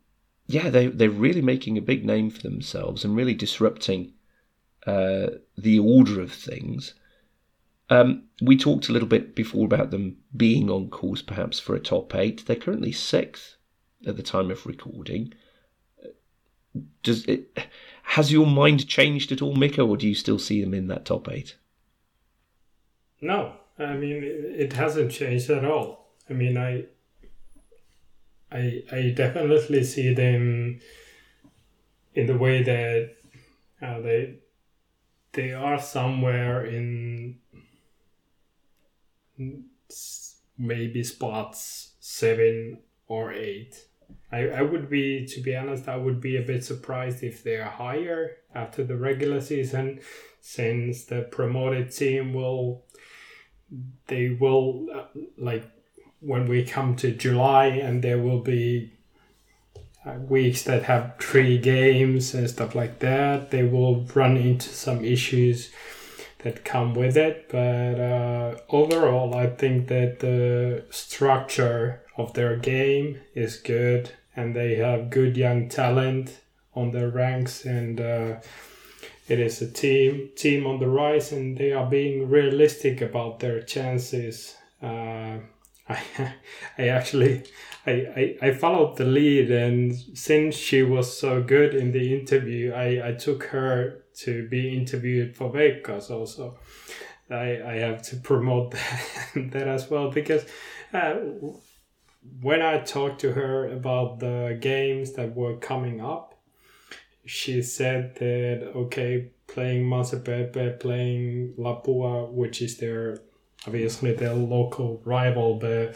yeah, they they're really making a big name for themselves and really disrupting uh, the order of things. Um, we talked a little bit before about them being on course perhaps for a top eight. They're currently sixth at the time of recording. Does it? Has your mind changed at all, Mikko, or do you still see them in that top eight? No, I mean it hasn't changed at all. I mean, I, I, I definitely see them in the way that uh, they they are somewhere in maybe spots seven or eight I, I would be, to be honest, I would be a bit surprised if they're higher after the regular season, since the promoted team will, they will, uh, like, when we come to July and there will be uh, weeks that have three games and stuff like that, they will run into some issues that come with it. But uh, overall, I think that the structure of their game is good and they have good young talent on their ranks and uh, it is a team team on the rise and they are being realistic about their chances. Uh, I, I actually I, I, I followed the lead and since she was so good in the interview I, I took her to be interviewed for Vegas also. I, I have to promote that, that as well because uh, when I talked to her about the games that were coming up, she said that okay, playing Manse PP, playing Lapua, which is their obviously their local rival, but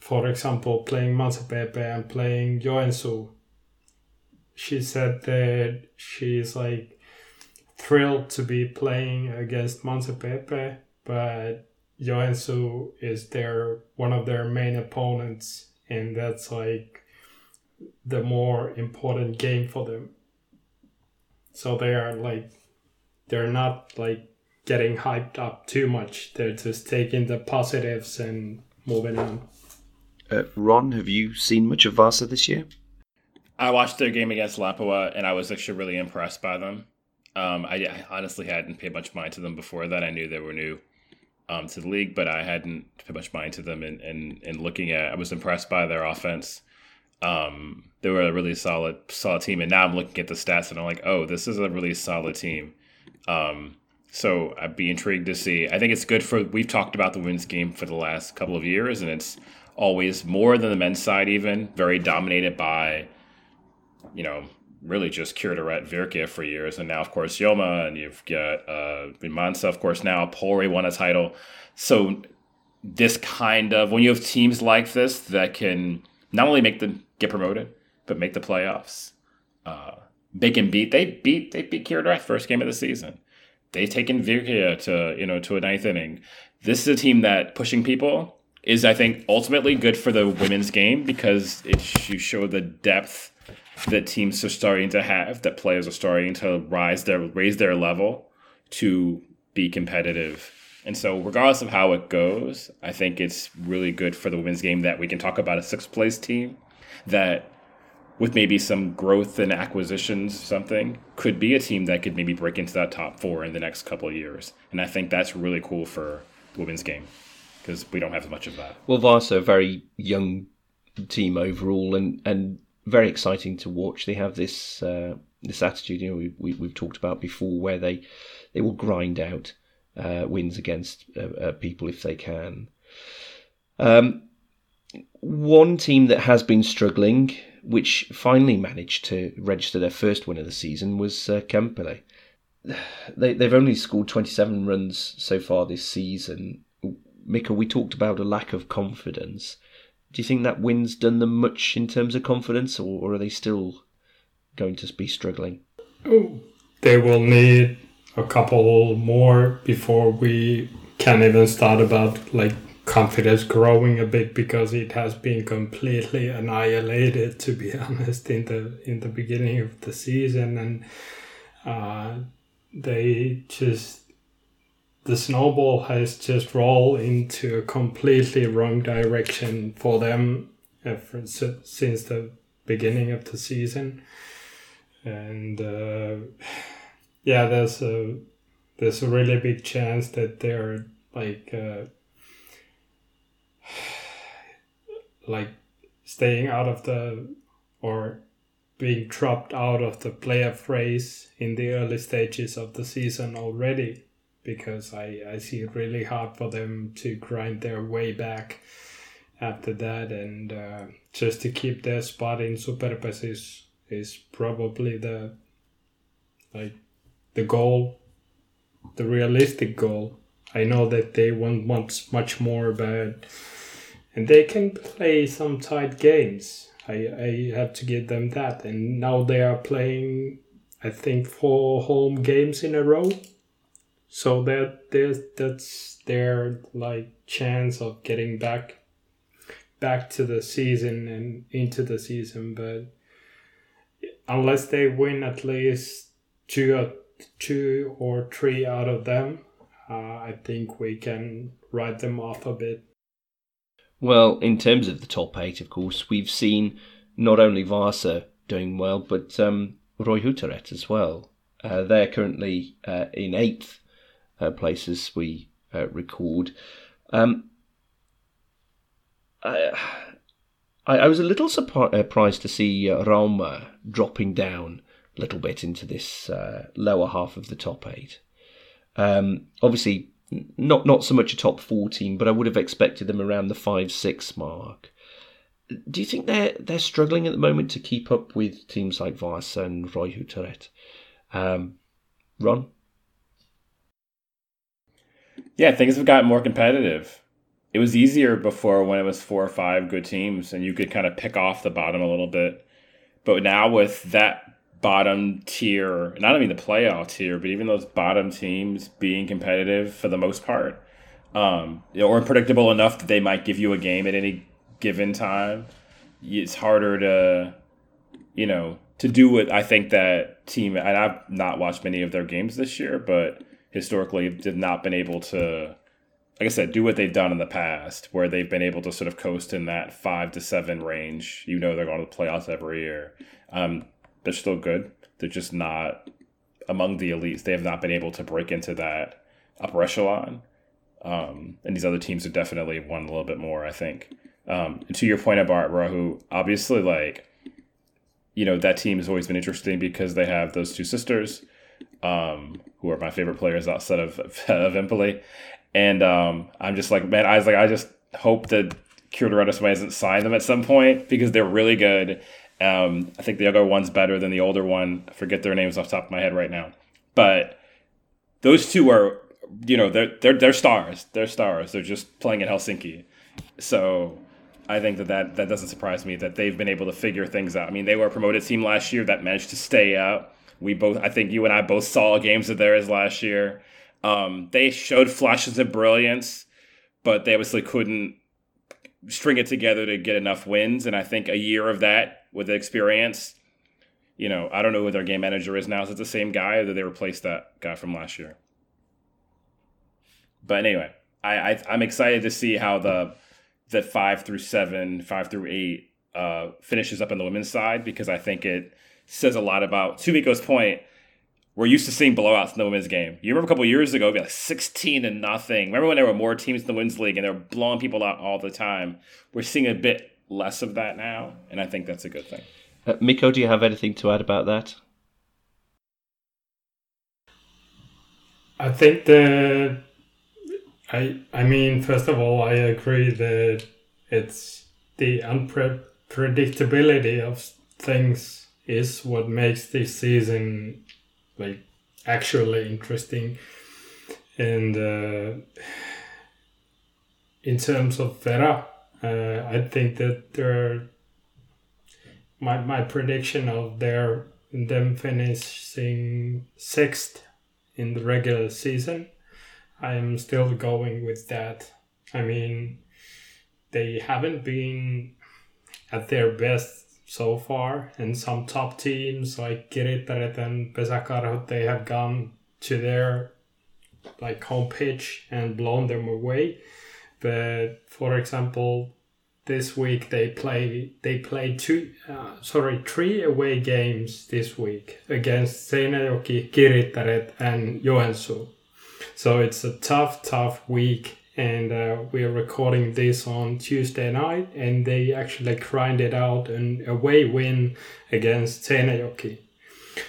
for example, playing Manse PP and playing Joensuu, she said that she's like thrilled to be playing against Manse PP, but Joensuu is their one of their main opponents, and that's like the more important game for them. So they are like they're not like getting hyped up too much. They're just taking the positives and moving on. Uh, Ron, have you seen much of Vasa this year? I watched their game against Lapua, and I was actually really impressed by them. Um, I, I, honestly hadn't paid much mind to them before that. I knew they were new um, to the league, but I hadn't paid much mind to them. And, and, and looking at, I was impressed by their offense. Um, they were a really solid, solid team. And now I'm looking at the stats and I'm like, oh, this is a really solid team. Um, so I'd be intrigued to see. I think it's good for. We've talked about the women's game for the last couple of years, and it's always more than the men's side. Even very dominated by, you know, really just Kirittäret Virkiä for years, and now of course Yoma, and you've got uh, of course now Pori won a title. So this kind of when you have teams like this that can not only make them get promoted but make the playoffs. Uh, they can beat. They beat. They beat Kirittäret first game of the season they've taken Virkiä to you know to a ninth inning. This is a team that pushing people is I think ultimately good for the women's game because it you show the depth that teams are starting to have, that players are starting to rise their raise their level to be competitive. And so, regardless of how it goes, I think it's really good for the women's game that we can talk about a sixth place team that with maybe some growth and acquisitions, something could be a team that could maybe break into that top four in the next couple of years. And I think that's really cool for the women's game because we don't have as much of that. Well, Vasa, a very young team overall, and and very exciting to watch. They have this uh, this attitude, you know, we, we we've talked about before, where they they will grind out uh, wins against uh, uh people if they can. Um, one team that has been struggling which finally managed to register their first win of the season, was uh, Kempele. They, they've only scored 27 runs so far this season. Mika, we talked about a lack of confidence. Do you think that win's done them much in terms of confidence, or, or are they still going to be struggling? Oh, they will need a couple more before we can even start about like confidence growing a bit because it has been completely annihilated to be honest in the in the beginning of the season and uh, they just the snowball has just rolled into a completely wrong direction for them for, since the beginning of the season. And uh, yeah there's a there's a really big chance that they're like uh, like staying out of the or being dropped out of the playoff race in the early stages of the season already because I, I see it really hard for them to grind their way back after that and uh, just to keep their spot in Superpesis, is probably the like the goal the realistic goal I know that they want much much more but and they can play some tight games. I, I have to give them that. And now they are playing, I think, four home games in a row. So that there's that's their like chance of getting back back to the season and into the season. But unless they win at least two or two or three out of them, uh, I think we can write them off a bit. Well, in terms of the top eight, of course, we've seen not only Vasa doing well, but um, Roy Hutteret as well. Uh, they're currently uh, in eighth uh, place we uh, record. Um, I, I, was a little uh, surprised to see Roma dropping down a little bit into this uh, lower half of the top eight. Um, obviously, not not so much a top four team, but I would have expected them around the five six mark. Do you think they're they're struggling at the moment to keep up with teams like Vasa and Roy Hutteret? Um, Ron? Yeah, things have gotten more competitive. It was easier before when it was four or five good teams and you could kind of pick off the bottom a little bit. But now with that bottom tier, not only the playoff tier, but even those bottom teams being competitive for the most part, um, or unpredictable enough that they might give you a game at any given time. It's harder to, you know, to do what I think that team. And I've not watched many of their games this year, but historically have not been able to. Like I said, do what they've done in the past, where they've been able to sort of coast in that five to seven range. You know, they're going to the playoffs every year. Um, they're still good. They're just not among the elites, they have not been able to break into that upper echelon. Um, and these other teams have definitely won a little bit more, I think. Um, and to your point about Rahu, obviously, like, you know, that team has always been interesting because they have those two sisters, um, who are my favorite players outside of, of Empoli. And um, I'm just like, man, I was like, I just hope that Curatorado doesn't sign them at some point because they're really good. Um, I think the other one's better than the older one. I forget their names off the top of my head right now. But those two are, you know, they're, they're, they're stars. They're stars. They're just playing in Helsinki. So I think that, that that doesn't surprise me that they've been able to figure things out. I mean, they were a promoted team last year that managed to stay up. We both, I think you and I both saw games of theirs last year. Um, they showed flashes of brilliance, but they obviously couldn't string it together to get enough wins. And I think a year of that with the experience, you know, I don't know who their game manager is now. Is it the same guy or did they replace that guy from last year? But anyway, I, I I'm excited to see how the the five through seven, five through eight uh, finishes up on the women's side because I think it says a lot about to Mikko's point. We're used to seeing blowouts in the women's game. You remember a couple years ago, be like sixteen to nothing. Remember when there were more teams in the women's league and they were blowing people out all the time? We're seeing a bit less of that now, and I think that's a good thing. Uh, Mikko, do you have anything to add about that? I think the I I mean, first of all, I agree that it's the unpredictability of things is what makes this season like actually interesting. And uh, in terms of Vera, uh, I think that there my my prediction of their them finishing sixth in the regular season I'm still going with that. I mean, they haven't been at their best so far, and some top teams like Kirittäret and Pesäkarhut, they have gone to their like home pitch and blown them away. But for example, this week they play they played two uh, sorry three away games this week against Seinäjoki, Kiritaret, and Joensuu so it's a tough, tough week. And uh, we're recording this on Tuesday night, and they actually grinded out an away win against Seinäjoki.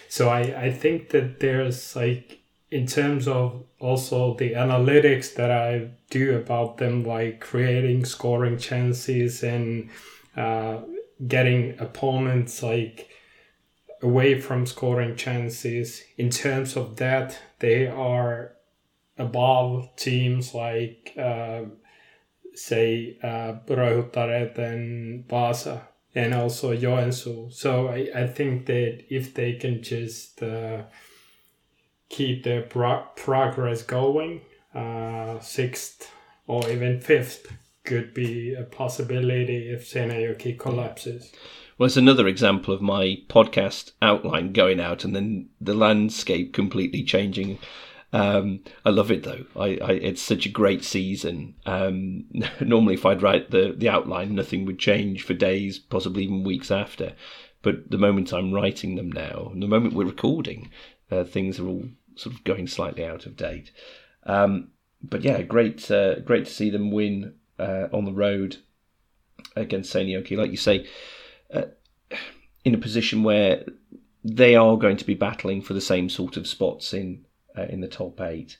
So I, I think that there's like, in terms of also the analytics that I do about them, like creating scoring chances and uh, getting opponents like away from scoring chances. In terms of that, they are above teams like, uh, say, uh, and Vaasa and also Joensuu. So I, I think that if they can just uh, keep their pro- progress going, uh, sixth or even fifth could be a possibility if Seinäjoki collapses. Well, it's another example of my podcast outline going out and then the landscape completely changing. Um, I love it though. I, I, it's such a great season. Um, normally, if I'd write the the outline, nothing would change for days, possibly even weeks after. But the moment I'm writing them now, the moment we're recording, uh, things are all sort of going slightly out of date. Um, but yeah, great, uh, great to see them win uh, on the road against Seinäjoki. Like you say, uh, in a position where they are going to be battling for the same sort of spots in uh, in the top eight.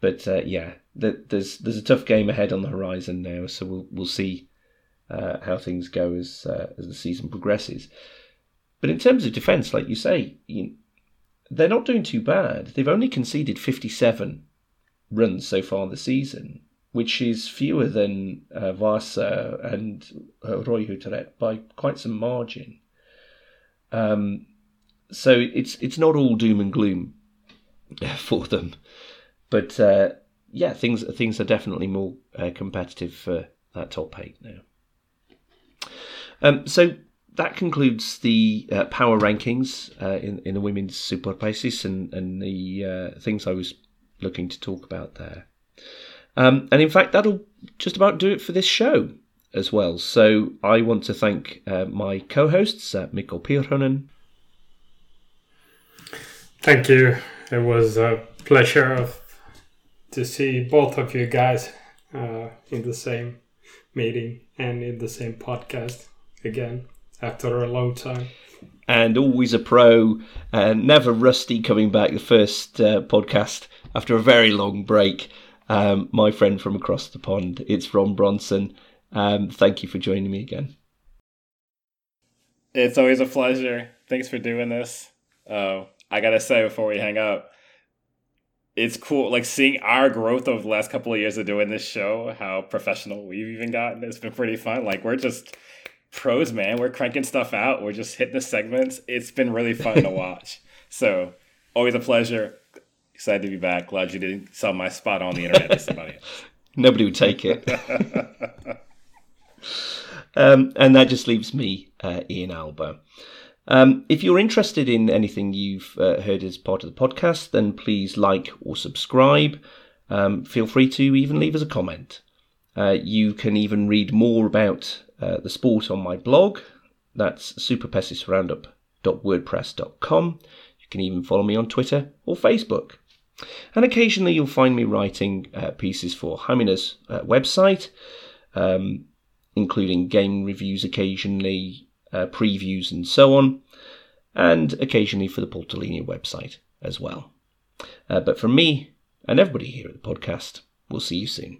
But uh, yeah, the, there's there's a tough game ahead on the horizon now, so we'll we'll see uh, how things go as uh, as the season progresses. But in terms of defence, like you say, you, they're not doing too bad. They've only conceded 57 runs so far this season, which is fewer than uh, Vaasa and uh, Roy Huteret by quite some margin. Um, so it's it's not all doom and gloom for them. But uh, yeah, things things are definitely more uh, competitive for that top eight now. Um, so that concludes the uh, power rankings uh, in in the women's Superpesis and and the uh, things I was looking to talk about there. Um, and in fact, that'll just about do it for this show as well. So I want to thank uh, my co-hosts, Mikko Pirhonen. Thank you. It was a pleasure of, to see both of you guys uh, in the same meeting and in the same podcast again after a long time. And always a pro, uh, never rusty coming back. The first uh, podcast after a very long break. Um, my friend from across the pond, it's Ron Bronson. Um, thank you for joining me again. It's always a pleasure. Thanks for doing this. Uh, I gotta say before we hang up, it's cool like seeing our growth over the last couple of years of doing this show. How professional we've even gotten. It's been pretty fun. Like we're just pros, man. We're cranking stuff out. We're just hitting the segments. It's been really fun to watch. So always a pleasure. Excited to be back. Glad you didn't sell my spot on the internet to somebody else. Nobody would take it. um, and that just leaves me, uh, Ian Alba. Um, if you're interested in anything you've uh, heard as part of the podcast, then please like or subscribe. Um, feel free to even leave us a comment. Uh, you can even read more about uh, the sport on my blog. That's superpestisroundup.wordpress.com. You can even follow me on Twitter or Facebook. And occasionally you'll find me writing uh, pieces for Hamina's uh, website, um, including game reviews occasionally, uh, previews, and so on, and occasionally for the Portolinia website as well. Uh, but from me and everybody here at the podcast, we'll see you soon.